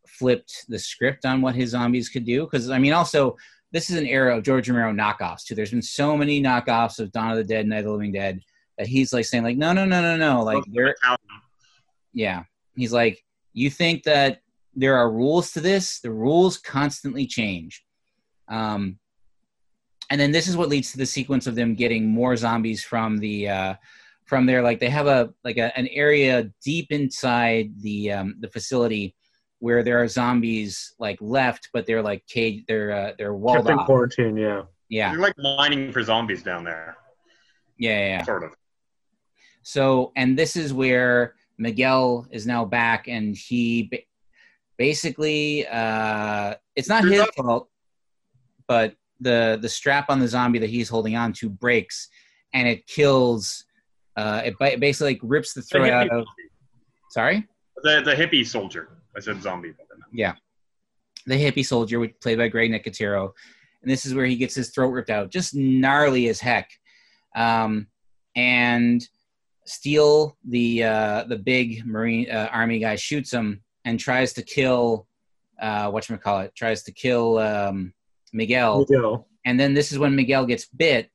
flipped the script on what his zombies could do because I mean also this is an era of George Romero knockoffs too. There's been so many knockoffs of Dawn of the Dead, Night of the Living Dead that he's like saying like no no no no no like they're yeah he's like you think that there are rules to this the rules constantly change um, and then this is what leads to the sequence of them getting more zombies from the uh, from there like they have a like a, an area deep inside the um, the facility where there are zombies like left but they're like cage they're uh, they're walled Kept in off quarantine, yeah. yeah you're like mining for zombies down there, yeah yeah, yeah. sort of. So, and this is where Miguel is now back, and he ba- basically, uh, it's not his fault, but the the strap on the zombie that he's holding on to breaks, and it kills. Uh, it ba- basically like rips the The throat out hippie, of. Sorry, the, the hippie soldier. I said zombie. yeah, the hippie soldier, which played by Greg Nicotero, and this is where he gets his throat ripped out, just gnarly as heck. Um, and Steele, the uh, the big Marine uh, Army guy, shoots him and tries to kill uh, what call it, tries to kill um, Miguel, Miguel. and then this is when Miguel gets bit,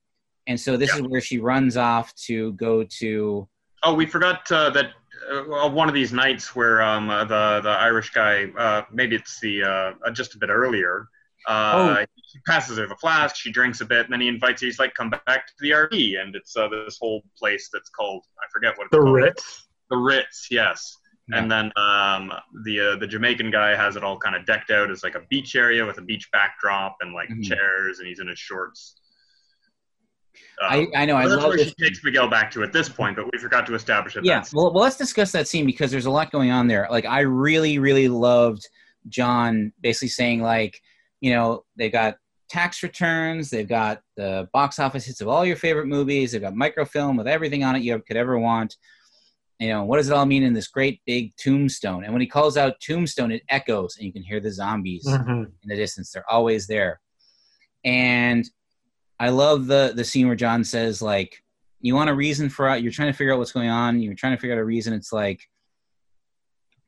and so this is where she runs off to go to Oh, we forgot uh, that uh, one of these nights where um, uh, the the Irish guy, uh, maybe it's the uh, uh, just a bit earlier. Uh, He passes her the flask. She drinks a bit, and then he invites. Her. He's like, "Come back to the RV," and it's uh, this whole place that's called I forget what it's The called. Ritz. The Ritz, yes. And then um, the uh, the Jamaican guy has it all kind of decked out as like a beach area with a beach backdrop and like Mhm. chairs, and he's in his shorts. I, Um, I know I that's love where this. she takes Miguel back to at this point, but we forgot to establish it. yeah well, well let's discuss that scene because there's a lot going on there like i really really loved john basically saying like you know they've got tax returns they've got the box office hits of all your favorite movies they've got microfilm with everything on it you could ever want you know, what does it all mean in this great big tombstone? And when he calls out tombstone, it echoes, and you can hear the zombies Mhm. in the distance. They're always there. And I love the the scene where John says, like, you want a reason for you're trying to figure out what's going on, you're trying to figure out a reason. It's like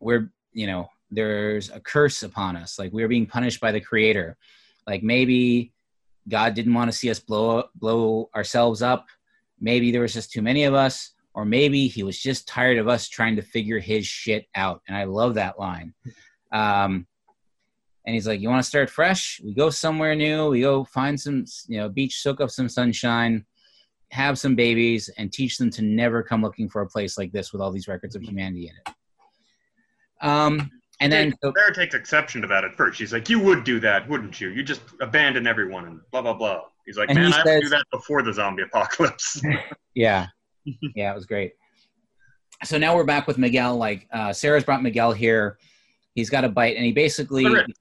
we're, you know, there's a curse upon us. Like we're being punished by the creator. Like maybe God didn't want to see us blow blow ourselves up. Maybe there was just too many of us, or maybe he was just tired of us trying to figure his shit out. And I love that line. Um, and he's like, "You want to start fresh? We go somewhere new. We go find some, you know, beach, soak up some sunshine, have some babies, and teach them to never come looking for a place like this with all these records of humanity in it." Um, and then so- Sarah takes exception to that at first. She's like, "You would do that, wouldn't you? You just abandon everyone and blah blah blah." He's like, "Man, he I would do that before the zombie apocalypse." Yeah. yeah, it was great. So now we're back with Miguel. Like uh, Sarah's brought Miguel here. He's got a bite, and he basically To the Ritz.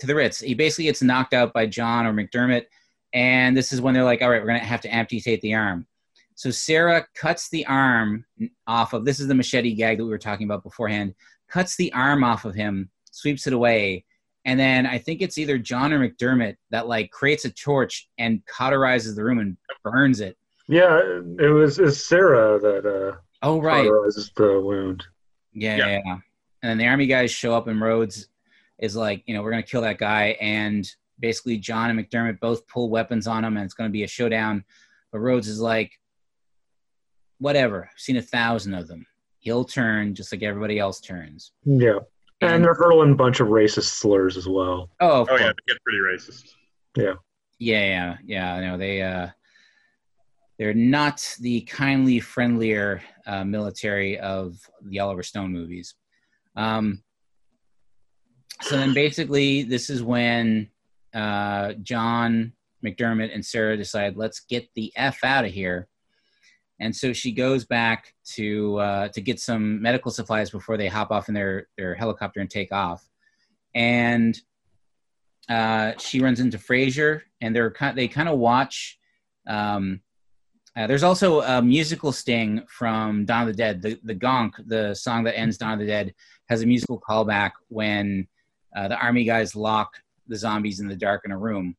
to the Ritz. He basically gets knocked out by John or McDermott, and this is when they're like, "All right, we're gonna have to amputate the arm." So Sarah cuts the arm off of. This is the machete gag that we were talking about beforehand. Cuts the arm off of him, sweeps it away, and then I think it's either John or McDermott that like creates a torch and cauterizes the room and burns it. Yeah, it was it's Sarah that uh, Oh right, cauterizes the wound. Yeah, Yeah. yeah, yeah. And then the army guys show up, and Rhodes is like, you know, we're gonna kill that guy. And basically, John and McDermott both pull weapons on him, and it's gonna be a showdown. But Rhodes is like, whatever. I've seen a thousand of them. He'll turn just like everybody else turns. Yeah, and they're hurling a bunch of racist slurs as well. Oh, oh yeah, they get pretty racist. yeah, yeah, yeah. I know they. uh they're not the kindly, friendlier uh, military of the Oliver Stone movies. Um, so then basically, this is when uh, John McDermott and Sarah decide, let's get the F out of here. And so she goes back to uh, to get some medical supplies before they hop off in their, their helicopter and take off. And uh, she runs into Frazier, and they're kind they kind of watch. Um, uh, there's also a musical sting from Dawn of the Dead. The the Gonk, the song that ends Dawn of the Dead, has a musical callback when uh, the army guys lock the zombies in the dark in a room,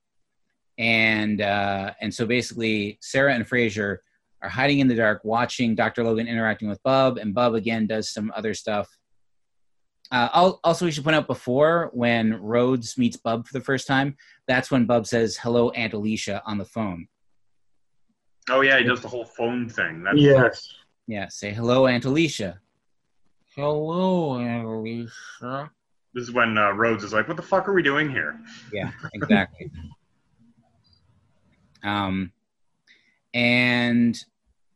and uh, and so basically Sarah and Frazier are hiding in the dark, watching Dr. Logan interacting with Bub, and Bub again does some other stuff. Uh, also, we should point out before when Rhodes meets Bub for the first time, that's when Bub says "Hello, Aunt Alicia" on the phone. Oh yeah, he does the whole phone thing. That's, Yes, Yeah, say hello, Aunt Alicia. Hello, Aunt Alicia. This is when uh, Rhodes is like, "What the fuck are we doing here?" Yeah, exactly. um, and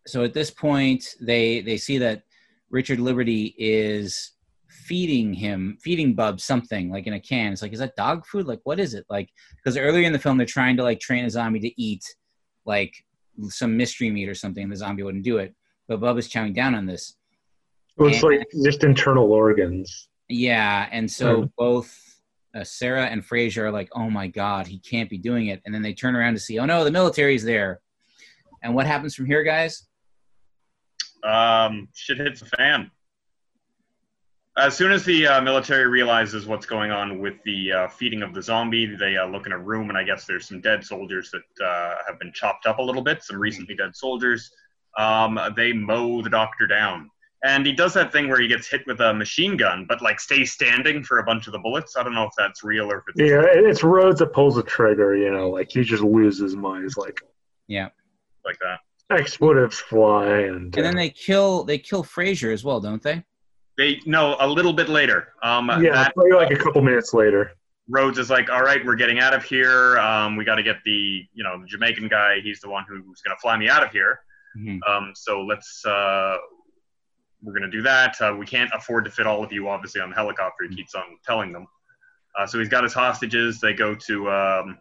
so at this point, they they see that Richard Liberty is feeding him, feeding Bub something like in a can. It's like, is that dog food? Like, what is it? Like, because earlier in the film, they're trying to like train a zombie to eat like some mystery meat or something. and The zombie wouldn't do it, but Bub is chowing down on this. It's was like just internal organs. Yeah, and so Mhm. both uh, Sarah and Frazier are like, "Oh my God, he can't be doing it!" And then they turn around to see, "Oh no, the military's there." And what happens from here, guys? Um, shit hits the fan. As soon as the uh, military realizes what's going on with the uh, feeding of the zombie, they uh, look in a room, and I guess there's some dead soldiers that uh, have been chopped up a little bit, some recently dead soldiers. Um, they mow the doctor down. And he does that thing where he gets hit with a machine gun, but like stays standing for a bunch of the bullets. I don't know if that's real or if it's Yeah, it- it's Rhodes that pulls the trigger. You know, like he just loses his mind. It's like Yeah, like that. expletives fly, and, and then uh, they kill they kill Frazier as well, don't they? They no, a little bit later. Um, yeah, that- probably like a couple minutes later. Rhodes is like, all right, we're getting out of here. Um, we got to get the, you know, the Jamaican guy. He's the one who's going to fly me out of here. Mhm. Um, so let's, uh, we're going to do that. Uh, we can't afford to fit all of you, obviously, on the helicopter. He keeps on telling them. Uh, so he's got his hostages. They go to um,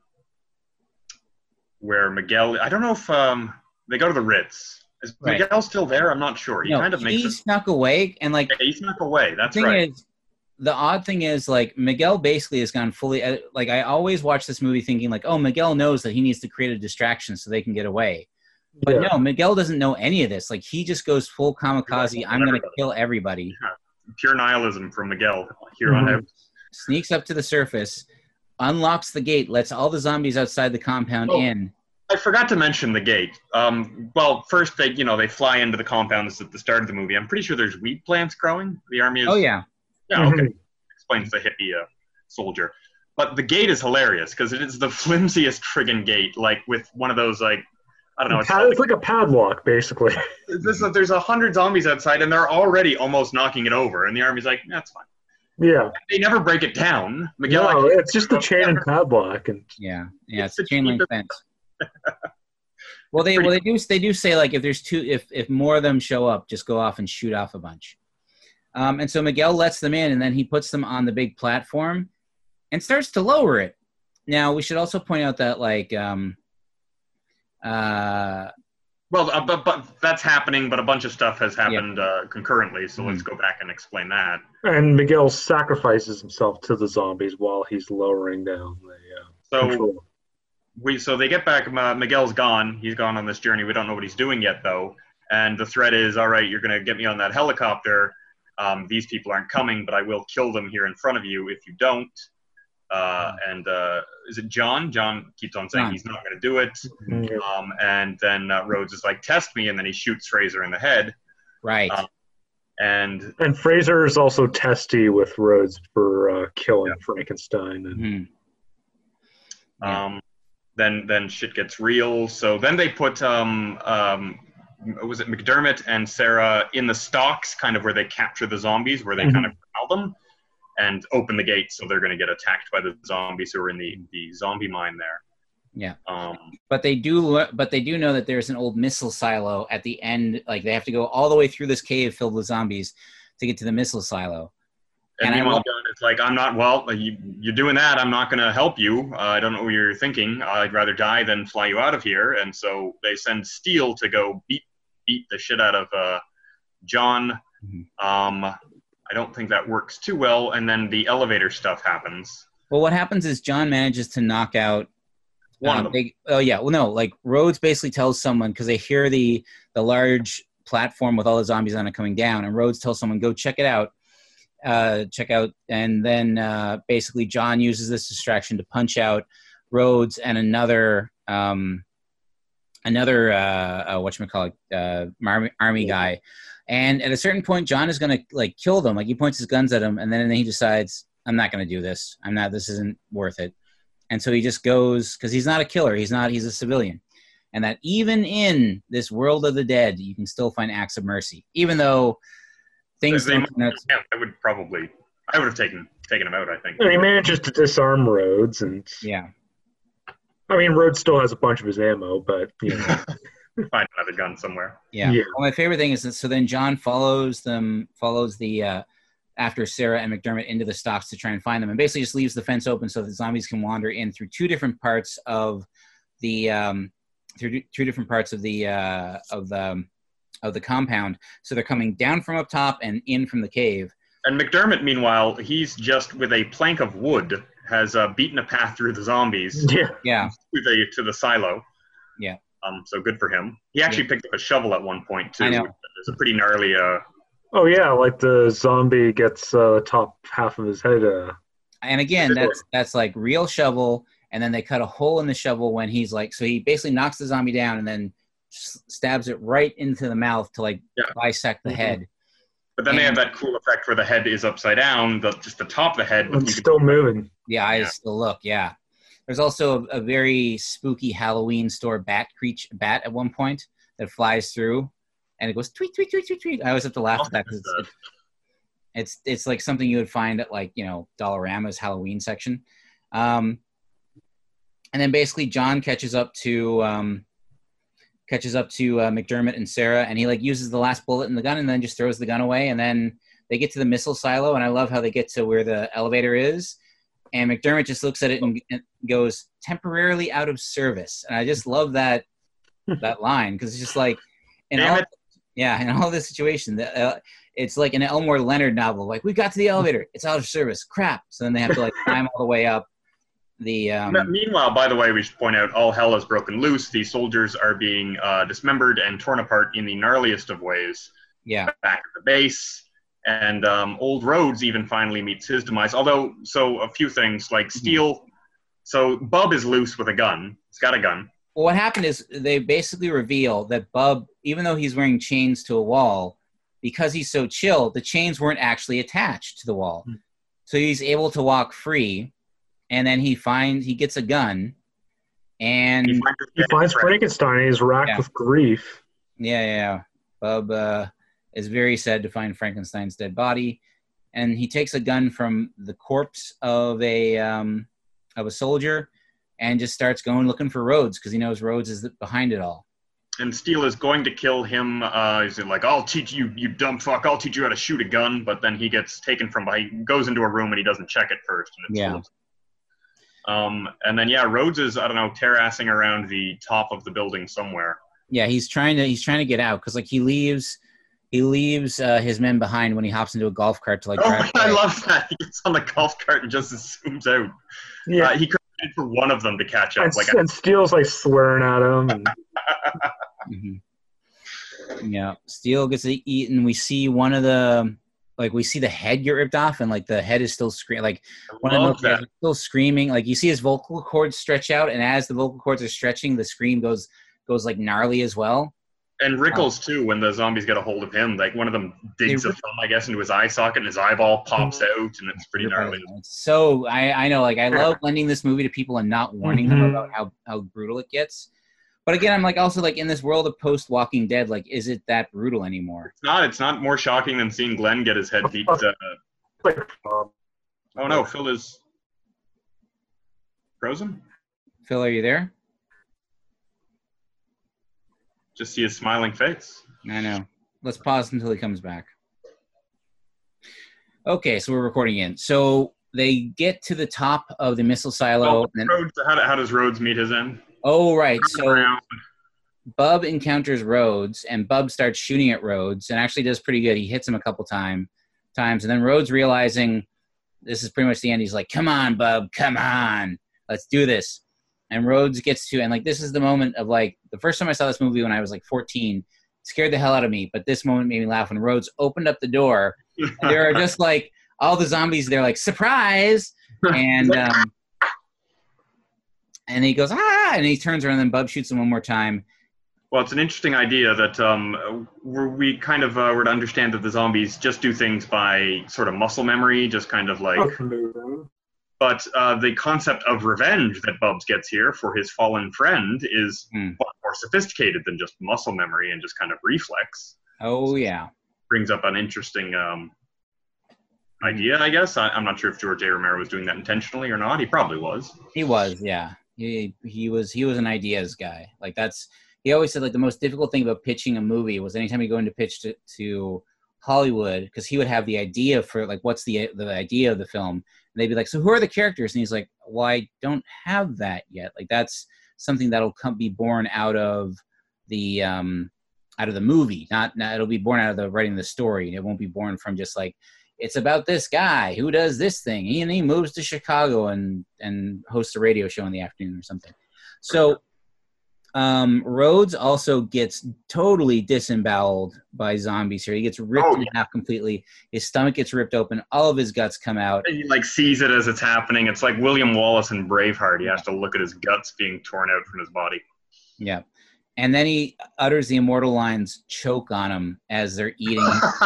where Miguel. I don't know if um, they go to the Ritz. Is Right. Miguel still there? I'm not sure. He no, kind of makes he it. snuck away, and like He snuck away. That's the thing right. is the odd thing is like miguel basically has gone fully uh, like i always watch this movie thinking like oh miguel knows that he needs to create a distraction so they can get away But Yeah. no, Miguel doesn't know any of this. Like he just goes full kamikaze. I'm gonna kill everybody. Pure nihilism from Miguel here on Mhm. out. Sneaks up to the surface, unlocks the gate, lets all the zombies outside the compound Oh. in. I forgot to mention the gate. Um, well, first they, you know, they fly into the compound compounds at the start of the movie. I'm pretty sure there's wheat plants growing. The army is. Oh yeah, Yeah. Okay. Mhm. Explains the hippie uh, soldier. But the gate is hilarious because it is the flimsiest friggin' gate, like with one of those like I don't know. It's, Pad- it's like a padlock, basically. this, there's a hundred zombies outside, and they're already almost knocking it over, and the army's like, "That's fine." Yeah. They never break it down. Miguel, No, it's just the chain and padlock, and yeah, yeah. It's It's a chain link the fence. Well, they well they do they do say like if there's two if if more of them show up, just go off and shoot off a bunch. Um, and so Miguel lets them in, and then he puts them on the big platform, and starts to lower it. Now we should also point out that like um, uh, Well, uh, but, but that's happening, but a bunch of stuff has happened uh, concurrently. So let's Mm-hmm. go back and explain that. and Miguel sacrifices himself to the zombies while he's lowering down the uh, So control. We so they get back. Uh, Miguel's gone. He's gone on this journey. We don't know what he's doing yet, though. And the threat is, all right, you're going to get me on that helicopter. Um, these people aren't coming, but I will kill them here in front of you if you don't. Uh, and uh, is it John? John keeps on saying John. he's not going to do it. Um, and then uh, Rhodes is like, test me, and then he shoots Fraser in the head. right. Uh, And And Fraser is also testy with Rhodes for uh, killing Frankenstein. And Mhm. Yeah. Um, then then shit gets real. So then they put um, um, was it McDermott and Sarah in the stocks, kind of where they capture the zombies, where they kind of corral them, and open the gate, so they're going to get attacked by the zombies who are in the the zombie mine there. Yeah. Um, but they do but they do know that there's an old missile silo at the end like they have to go all the way through this cave filled with zombies to get to the missile silo and, And meanwhile, love- John is like, I'm not, well, you, you're doing that. I'm not going to help you. Uh, I don't know what you're thinking. I'd rather die than fly you out of here. And so they send Steele to go beat, beat the shit out of uh, John. Mhm. Um, I don't think that works too well. And then the elevator stuff happens. well what happens is john manages to knock out One uh, of them. they- oh yeah well no like rhodes basically tells someone because they hear the the large platform with all the zombies on it coming down and rhodes tells someone go check it out uh, check out. And then uh, basically john uses this distraction to punch out rhodes and another um, another uh, uh whatchamacallit, uh army, army guy. And at a certain point john is gonna like kill them. Like he points his guns at him and then he decides i'm not gonna do this. I'm not this isn't worth it. And so he just goes because he's not a killer. He's not he's a civilian. And that even in this world of the dead you can still find acts of mercy even though things They don't might- out- yeah, I would probably, I would have taken taken him out. I think. and he manages to disarm Rhodes. And yeah I mean, Rhodes still has a bunch of his ammo, but you know, Find another gun somewhere. Yeah. Yeah. Well, my favorite thing is that so then John follows them, follows the uh, after Sarah and McDermott into the stocks to try and find them, and basically just leaves the fence open so that zombies can wander in through two different parts of the um, through two different parts of the uh, of the um, of the compound. So they're coming down from up top and in from the cave. And McDermott, meanwhile, he's just with a plank of wood has uh, beaten a path through the zombies yeah. Yeah. to the to the silo. Yeah. Um. So good for him. He actually picked up a shovel at one point too. I know. There's a pretty gnarly. Uh. Oh yeah, like the zombie gets uh, top half of his head. Uh, And again, that's that's like real shovel, and then they cut a hole in the shovel when he's like, so he basically knocks the zombie down and then s- stabs it right into the mouth to like Yeah. bisect the Mhm. head. But then they have that cool effect where the head is upside down, the, just the top of the head. But and you can- still moving. The eyes Yeah. still look, yeah. There's also a, a very spooky Halloween store bat creature bat at one point that flies through, and it goes tweet tweet tweet tweet tweet. I always have to laugh at that 'cause it's, Stuff. it's it's like something you would find at like you know Dollarama's Halloween section. Um, and then basically John catches up to um, catches up to uh, McDermott and Sarah, and he like uses the last bullet in the gun, and then just throws the gun away. And then they get to the missile silo, and I love how they get to where the elevator is, and McDermott just looks at it and, and goes temporarily out of service, and I just love that that line because it's just like in all, yeah, in all this situation, the, uh, it's like an Elmore Leonard novel. Like we got to the elevator, it's out of service. Crap. So then they have to like climb all the way up. The um, Meanwhile, by the way, we should point out all hell has broken loose. These soldiers are being uh, dismembered and torn apart in the gnarliest of ways yeah back at the base. And um, old Rhodes even finally meets his demise. Although, so a few things like Steel. So Bub is loose with a gun. He's got a gun. Well, what happened is they basically reveal that Bub, even though he's wearing chains to a wall, because he's so chill, the chains weren't actually attached to the wall. Hmm. So he's able to walk free, and then he finds he gets a gun, and He finds, He finds. Frankenstein and he's racked Yeah. with grief. yeah, yeah, yeah. Bub uh, is very sad to find Frankenstein's dead body, and he takes a gun from the corpse of a um, of a soldier, and just starts going looking for Rhodes because he knows Rhodes is behind it all. and Steele is going to kill him. Uh, he's like, "I'll teach you, you dumb fuck. I'll teach you how to shoot a gun." But then he gets taken from by. He goes into a room and he doesn't check it first. And it's Yeah. full of- Um, and then yeah, Rhodes is I don't know terrassing around the top of the building somewhere. yeah he's trying to he's trying to get out because like he leaves he leaves uh, his men behind when he hops into a golf cart to like Oh, drive I love that. He gets on the golf cart and just zooms out. Yeah. Uh, he could wait for one of them to catch up. and, Like and Steele's like swearing at him. And, Mhm. yeah steel gets eaten we see one of the like we see the head get ripped off and like the head is still screaming like one of love the that. is still screaming like you see his vocal cords stretch out and as the vocal cords are stretching the scream goes goes like gnarly as well And Rickles too, when the zombies get a hold of him, like one of them digs They a thumb, I guess, into his eye socket, and his eyeball pops out, and it's pretty gnarly. So I, I know like I love lending this movie to people and not warning them Mhm. about how, how brutal it gets. But again, I'm like also like in this world of post Walking Dead, like is it that brutal anymore? It's not. It's not more shocking than seeing Glenn get his head beat. Uh, oh no, Phil is frozen. Phil, are you there? Just see his smiling face. I know. Let's pause until he comes back. Okay, so we're recording in. So they get to the top of the missile silo. Oh, and then, Rhodes, how, how does Rhodes meet his end? Oh, right. So. Bub encounters Rhodes, and Bub starts shooting at Rhodes, and actually does pretty good. He hits him a couple time, times, and then Rhodes realizing this is pretty much the end. He's like, "Come on, Bub, come on, let's do this." And Rhodes gets to, and like this is the moment of like the first time I saw this movie when I was like 14, scared the hell out of me. But this moment made me laugh when Rhodes opened up the door. There are just like all the zombies. They're like surprise, and um, and he goes ah, and he turns around, and then Bub shoots him one more time. Well, it's an interesting idea that um, we're, we kind of uh, were to understand that the zombies just do things by sort of muscle memory, just kind of like. But uh, the concept of revenge that Bubs gets here for his fallen friend is far more sophisticated than just muscle memory and just kind of reflex. Oh yeah. Brings up an interesting um, Hmm. idea, I guess. I, I'm not sure if George A. Romero was doing that intentionally or not. He probably was. He was, yeah. He he was he was an ideas guy. Like that's he always said like the most difficult thing about pitching a movie was anytime you go into pitch to, to Hollywood because he would have the idea for like what's the the idea of the film. And they'd be like so who are the characters? And he's like well I don't have that yet. Like that's something that'll come be born out of the um out of the movie not, not it'll be born out of the writing of the story. It won't be born from just like it's about this guy who does this thing He and he moves to chicago and and hosts a radio show in the afternoon or something so um rhodes also gets totally disemboweled by zombies here he gets ripped Oh, in half completely his stomach gets ripped open all of his guts come out And he like sees it as it's happening. It's like William Wallace in Braveheart. He has to look at his guts being torn out from his body. yeah and then he utters the immortal lines choke on him as they're eating.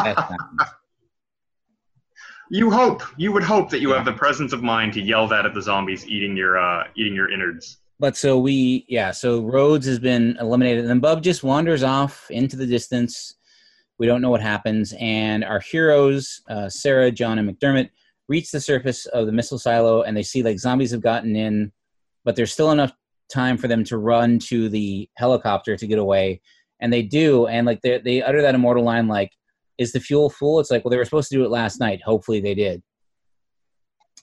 You hope, you would hope that you have the presence of mind to yell that at the zombies eating your uh, eating your innards. But so we, yeah, so Rhodes has been eliminated, and then Bub just wanders off into the distance. We don't know what happens, and our heroes, uh, Sarah, John, and McDermott, reach the surface of the missile silo, and they see like zombies have gotten in, but there's still enough time for them to run to the helicopter to get away, and they do, and like they they utter that immortal line like, "Is the fuel full?" It's like, well, they were supposed to do it last night. Hopefully, they did.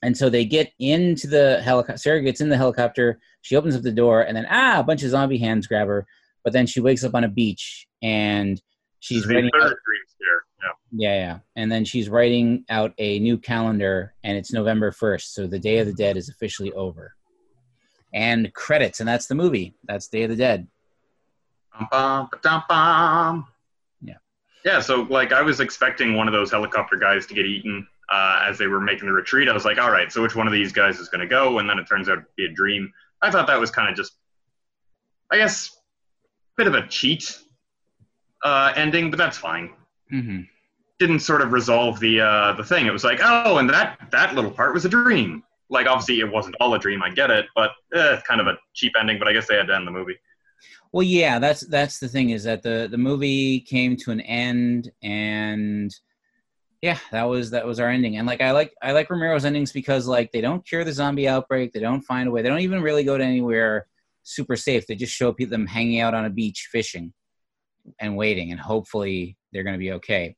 And so they get into the helicopter. Sarah gets in the helicopter. She opens up the door, and then ah, a bunch of zombie hands grab her. But then she wakes up on a beach, and she's writing. Out. Yeah. yeah, yeah. And then she's writing out a new calendar, and it's November first. So the Day of the Dead is officially over. and credits, and that's the movie. That's Day of the Dead. Bum, bum. Yeah. So like I was expecting one of those helicopter guys to get eaten uh, as they were making the retreat. I was like, all right, so which one of these guys is going to go? And then it turns out to be a dream. I thought that was kind of just, I guess, a bit of a cheat uh, ending, but that's fine. hmm Didn't sort of resolve the uh, the thing. It was like, oh, and that that little part was a dream. Like obviously it wasn't all a dream. I get it, but eh, kind of a cheap ending. But I guess they had to end the movie. Well, yeah, that's that's the thing is that the the movie came to an end, and yeah, that was that was our ending. And like I like I like Romero's endings because like they don't cure the zombie outbreak, they don't find a way, they don't even really go to anywhere super safe. They just show people them hanging out on a beach fishing and waiting, and hopefully they're going to be okay.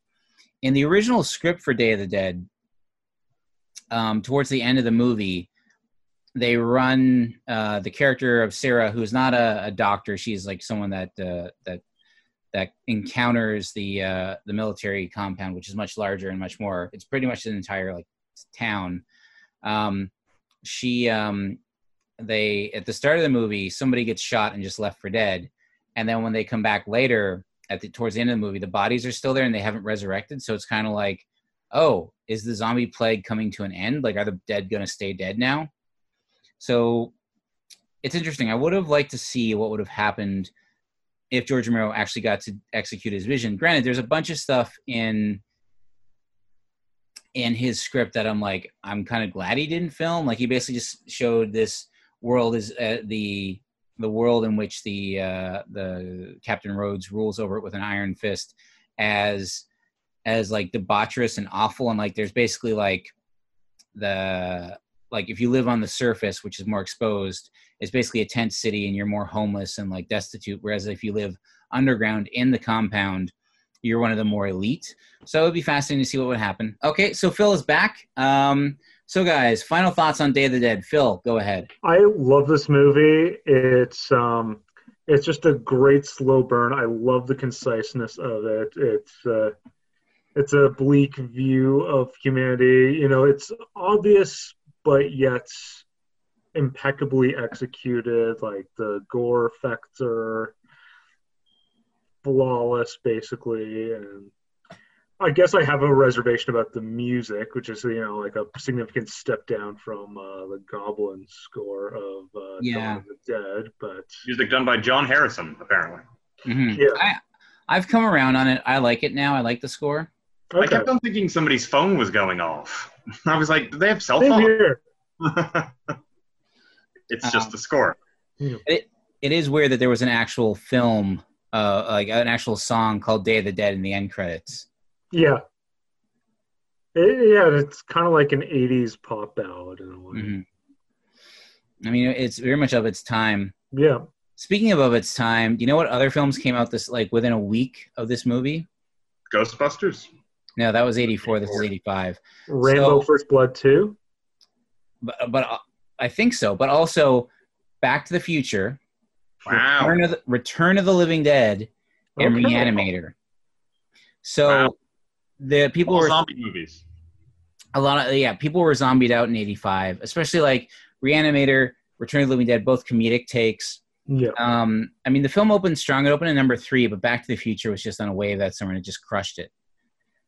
In the original script for Day of the Dead, um, towards the end of the movie, they run uh, the character of Sarah, who's not a, a doctor. She's like someone that uh, that that encounters the uh, the military compound, which is much larger and much more. It's pretty much an entire like town. Um, she um, they at the start of the movie, somebody gets shot and just left for dead, and then when they come back later at the towards the end of the movie, the bodies are still there and they haven't resurrected. So it's kind of like, oh, is the zombie plague coming to an end? Like, are the dead going to stay dead now? So it's interesting. I would have liked to see what would have happened if George Romero actually got to execute his vision. Granted, there's a bunch of stuff in in his script that I'm like, I'm kind of glad he didn't film. Like he basically just showed this world is uh, the the world in which the uh, the Captain Rhodes rules over it with an iron fist as as like debaucherous and awful and like there's basically like the like if you live on the surface which is more exposed it's basically a tent city and you're more homeless and like destitute whereas if you live underground in the compound you're one of the more elite so it'd be fascinating to see what would happen okay so phil is back um so guys final thoughts on day of the dead phil go ahead I love this movie. It's um, it's just a great slow burn. I love the conciseness of it. It's uh, it's a bleak view of humanity. You know, it's obvious, but yet impeccably executed. Like the gore effects are flawless, basically, and I guess I have a reservation about the music, which is you know like a significant step down from uh, the Goblin score of uh, Yeah. Dawn of the Dead. But Music done by John Harrison, apparently. Mhm. yeah, I, I've come around on it i like it now i like the score I kept on thinking somebody's phone was going off. I was like, do they have cell Same phones? here. it's just Um, the score. It, it is weird that there was an actual film uh like an actual song called day of the dead in the end credits Yeah. It- yeah, it's kind of like an '80s pop ballad in a way. Mhm. i mean it's very much of its time Yeah. speaking of of its time do you know what other films came out this like within a week of this movie Ghostbusters. No that was 84 this is 85 Rambo: So- First Blood two. but, but uh, i think so but also back to the future Wow. Return of the, Return of the Living Dead and Okay. Reanimator. So Wow. the people All were zombie movies. a lot of yeah people were zombied out in 85 especially like Reanimator, Return of the Living Dead, both comedic takes. Yeah. Um, I mean, the film opened strong. It opened at number three, but Back to the Future was just on a wave that summer and it just crushed it.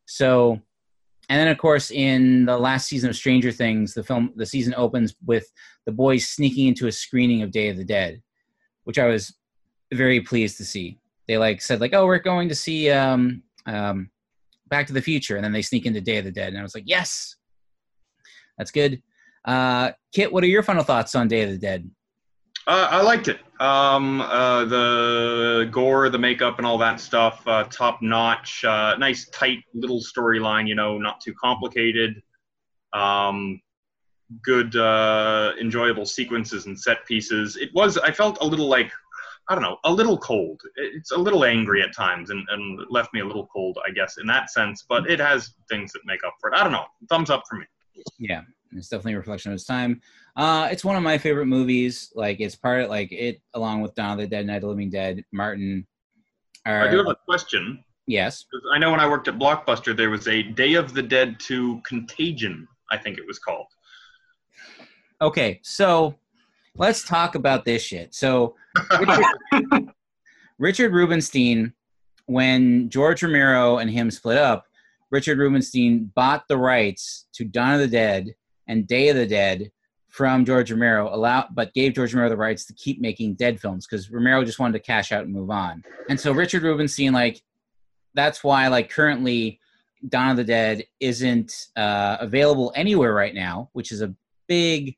So, and then of course, in the last season of Stranger Things, the film, the season opens with the boys sneaking into a screening of Day of the Dead, which I was very pleased to see. They like said like, "Oh, we're going to see um, um, Back to the Future," and then they sneak into Day of the Dead, and I was like, "Yes, that's good." Uh, Kit, what are your final thoughts on Day of the Dead? Uh, I liked it. Um, uh, the gore, the makeup, and all that stuff, uh, top notch. Uh, nice, tight little storyline. You know, not too complicated. Um, good, uh, enjoyable sequences and set pieces. It was. I felt a little like, I don't know, a little cold. It's a little angry at times, and, and left me a little cold, I guess, in that sense. But it has things that make up for it. I don't know. Thumbs up for me. Yeah, it's definitely a reflection of its time. Uh, it's one of my favorite movies. Like it's part of like it, along with Dawn of the Dead, Night of the Living Dead, Martin. Are, I do have a question. Yes. I know when I worked at Blockbuster, there was a Day of the Dead 2 Contagion, I think it was called. Okay, so let's talk about this shit. So, Richard, Richard Rubinstein, when George Romero and him split up, Richard Rubinstein bought the rights to Dawn of the Dead and Day of the Dead from George Romero, allow, but gave George Romero the rights to keep making Dead films because Romero just wanted to cash out and move on. And so Richard Rubinstein, like, that's why, like, currently Dawn of the Dead isn't uh, available anywhere right now, which is a big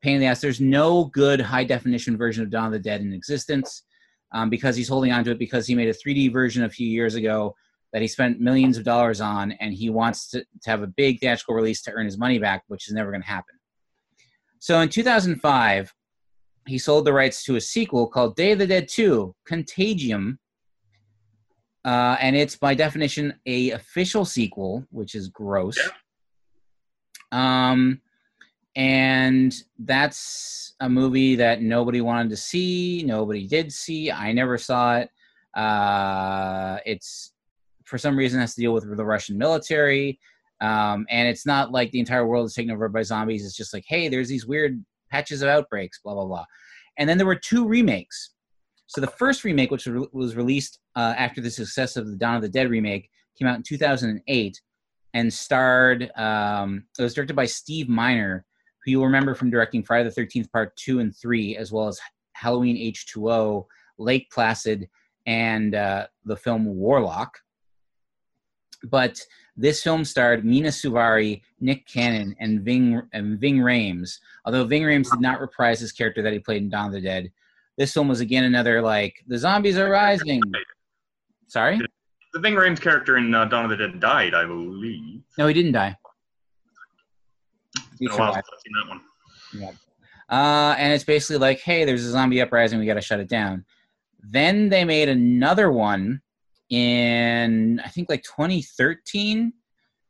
pain in the ass. There's no good high definition version of Dawn of the Dead in existence um, because he's holding on to it because he made a 3D version a few years ago that he spent millions of dollars on, and he wants to, to have a big theatrical release to earn his money back, which is never going to happen. So in 2005, he sold the rights to a sequel called Day of the Dead 2 Contagium. Uh, and it's by definition a official sequel, which is gross. Yeah. Um, and that's a movie that nobody wanted to see. Nobody did see. I never saw it. Uh, it's for some reason has to deal with the Russian military. Um, and it's not like the entire world is taken over by zombies. It's just like, hey, there's these weird patches of outbreaks, blah blah blah. And then there were two remakes. So the first remake, which was released uh, after the success of the Dawn of the Dead remake, came out in 2008 and starred. Um, it was directed by Steve Miner, who you'll remember from directing Friday the 13th Part Two and Three, as well as Halloween H2O, Lake Placid, and uh, the film Warlock. But this film starred Mina Suvari, Nick Cannon, and Ving and Ving Rhames. Although Ving Rhames did not reprise his character that he played in Dawn of the Dead, this film was again another like the zombies are rising. Sorry, The Ving Rhames character in uh, Dawn of the Dead died, I believe. no, he didn't die. He Been survived. since I've seen that one. Uh, and it's basically like, hey, there's a zombie uprising, we got to shut it down. Then they made another one in, I think, like 2013,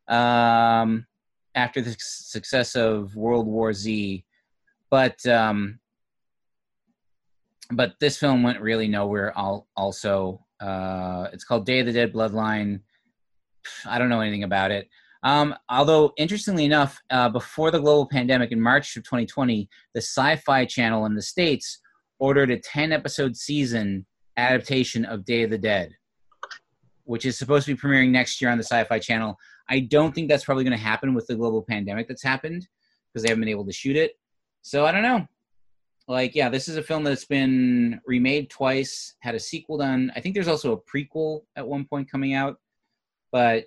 um, after the success of World War Z. But um, but this film went really nowhere. Al- Also, uh, it's called Day of the Dead Bloodline. I don't know anything about it. Um, although, interestingly enough, uh, before the global pandemic in March of 2020, the Sci Fi Channel in the States ordered a 10 episode season adaptation of Day of the Dead, which is supposed to be premiering next year on the Sci Fi Channel. I don't think that's probably going to happen with the global pandemic that's happened because they haven't been able to shoot it. So I don't know. Like, yeah, this is a film that's been remade twice, had a sequel done. I think there's also a prequel at one point coming out, but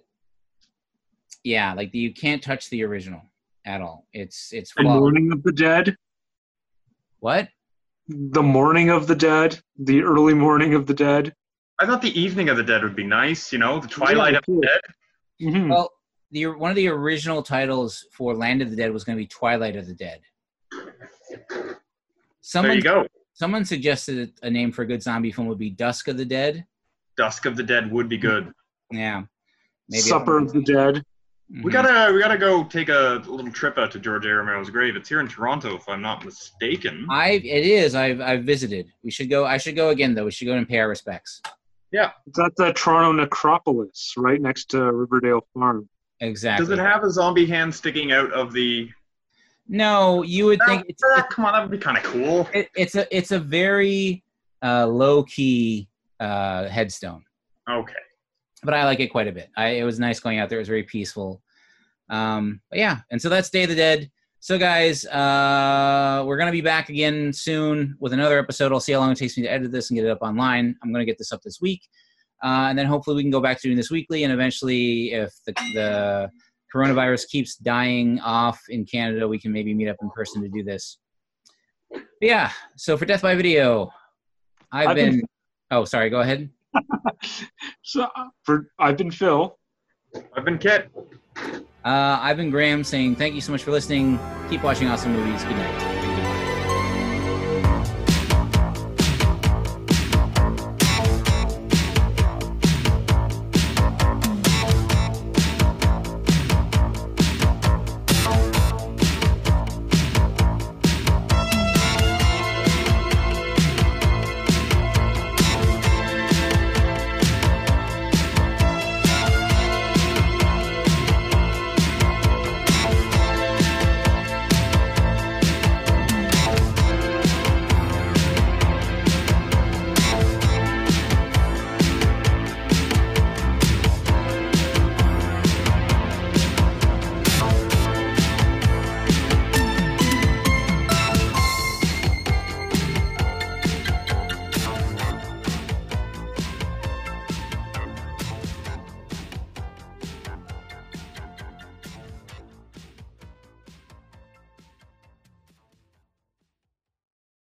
yeah, like you can't touch the original at all. It's it's flawed. Morning of the Dead. What? The Morning of the Dead. The early Morning of the Dead. I thought the Evening of the Dead would be nice, you know, the Twilight of the cool. Dead. Mhm. Well, the one of the original titles for Land of the Dead was going to be Twilight of the Dead. There Someone you go. someone suggested a name for a good zombie film would be Dusk of the Dead. Dusk of the Dead would be good. Yeah. Maybe Supper of the Dead. We Mhm. gotta we gotta go take a little trip out to George A. Romero's grave. It's here in Toronto, if I'm not mistaken. I it is. I've I've visited. We should go. I should go again though. We should go and pay our respects. It's at the Toronto Necropolis, right next to Riverdale Farm. Exactly. Does it have a zombie hand sticking out of the? No, you would think it's Ah, come on, that would be kind of cool. it, it's a it's a very uh, low key uh, headstone, Okay. but I like it quite a bit. I, it was nice going out there. It was very peaceful. Um, but yeah, and so that's Day of the Dead. So guys, uh, we're gonna be back again soon with another episode. I'll see how long it takes me to edit this and get it up online. I'm gonna get this up this week, uh, and then hopefully we can go back to doing this weekly. And eventually, if the, the coronavirus keeps dying off in Canada, we can maybe meet up in person to do this. But yeah. So for Death by Video, I've, I've been, been- Oh, sorry. Go ahead. So uh, for I've been Phil. I've been Kit. Uh, I've been Graham saying thank you so much for listening. Keep watching awesome movies. Good night.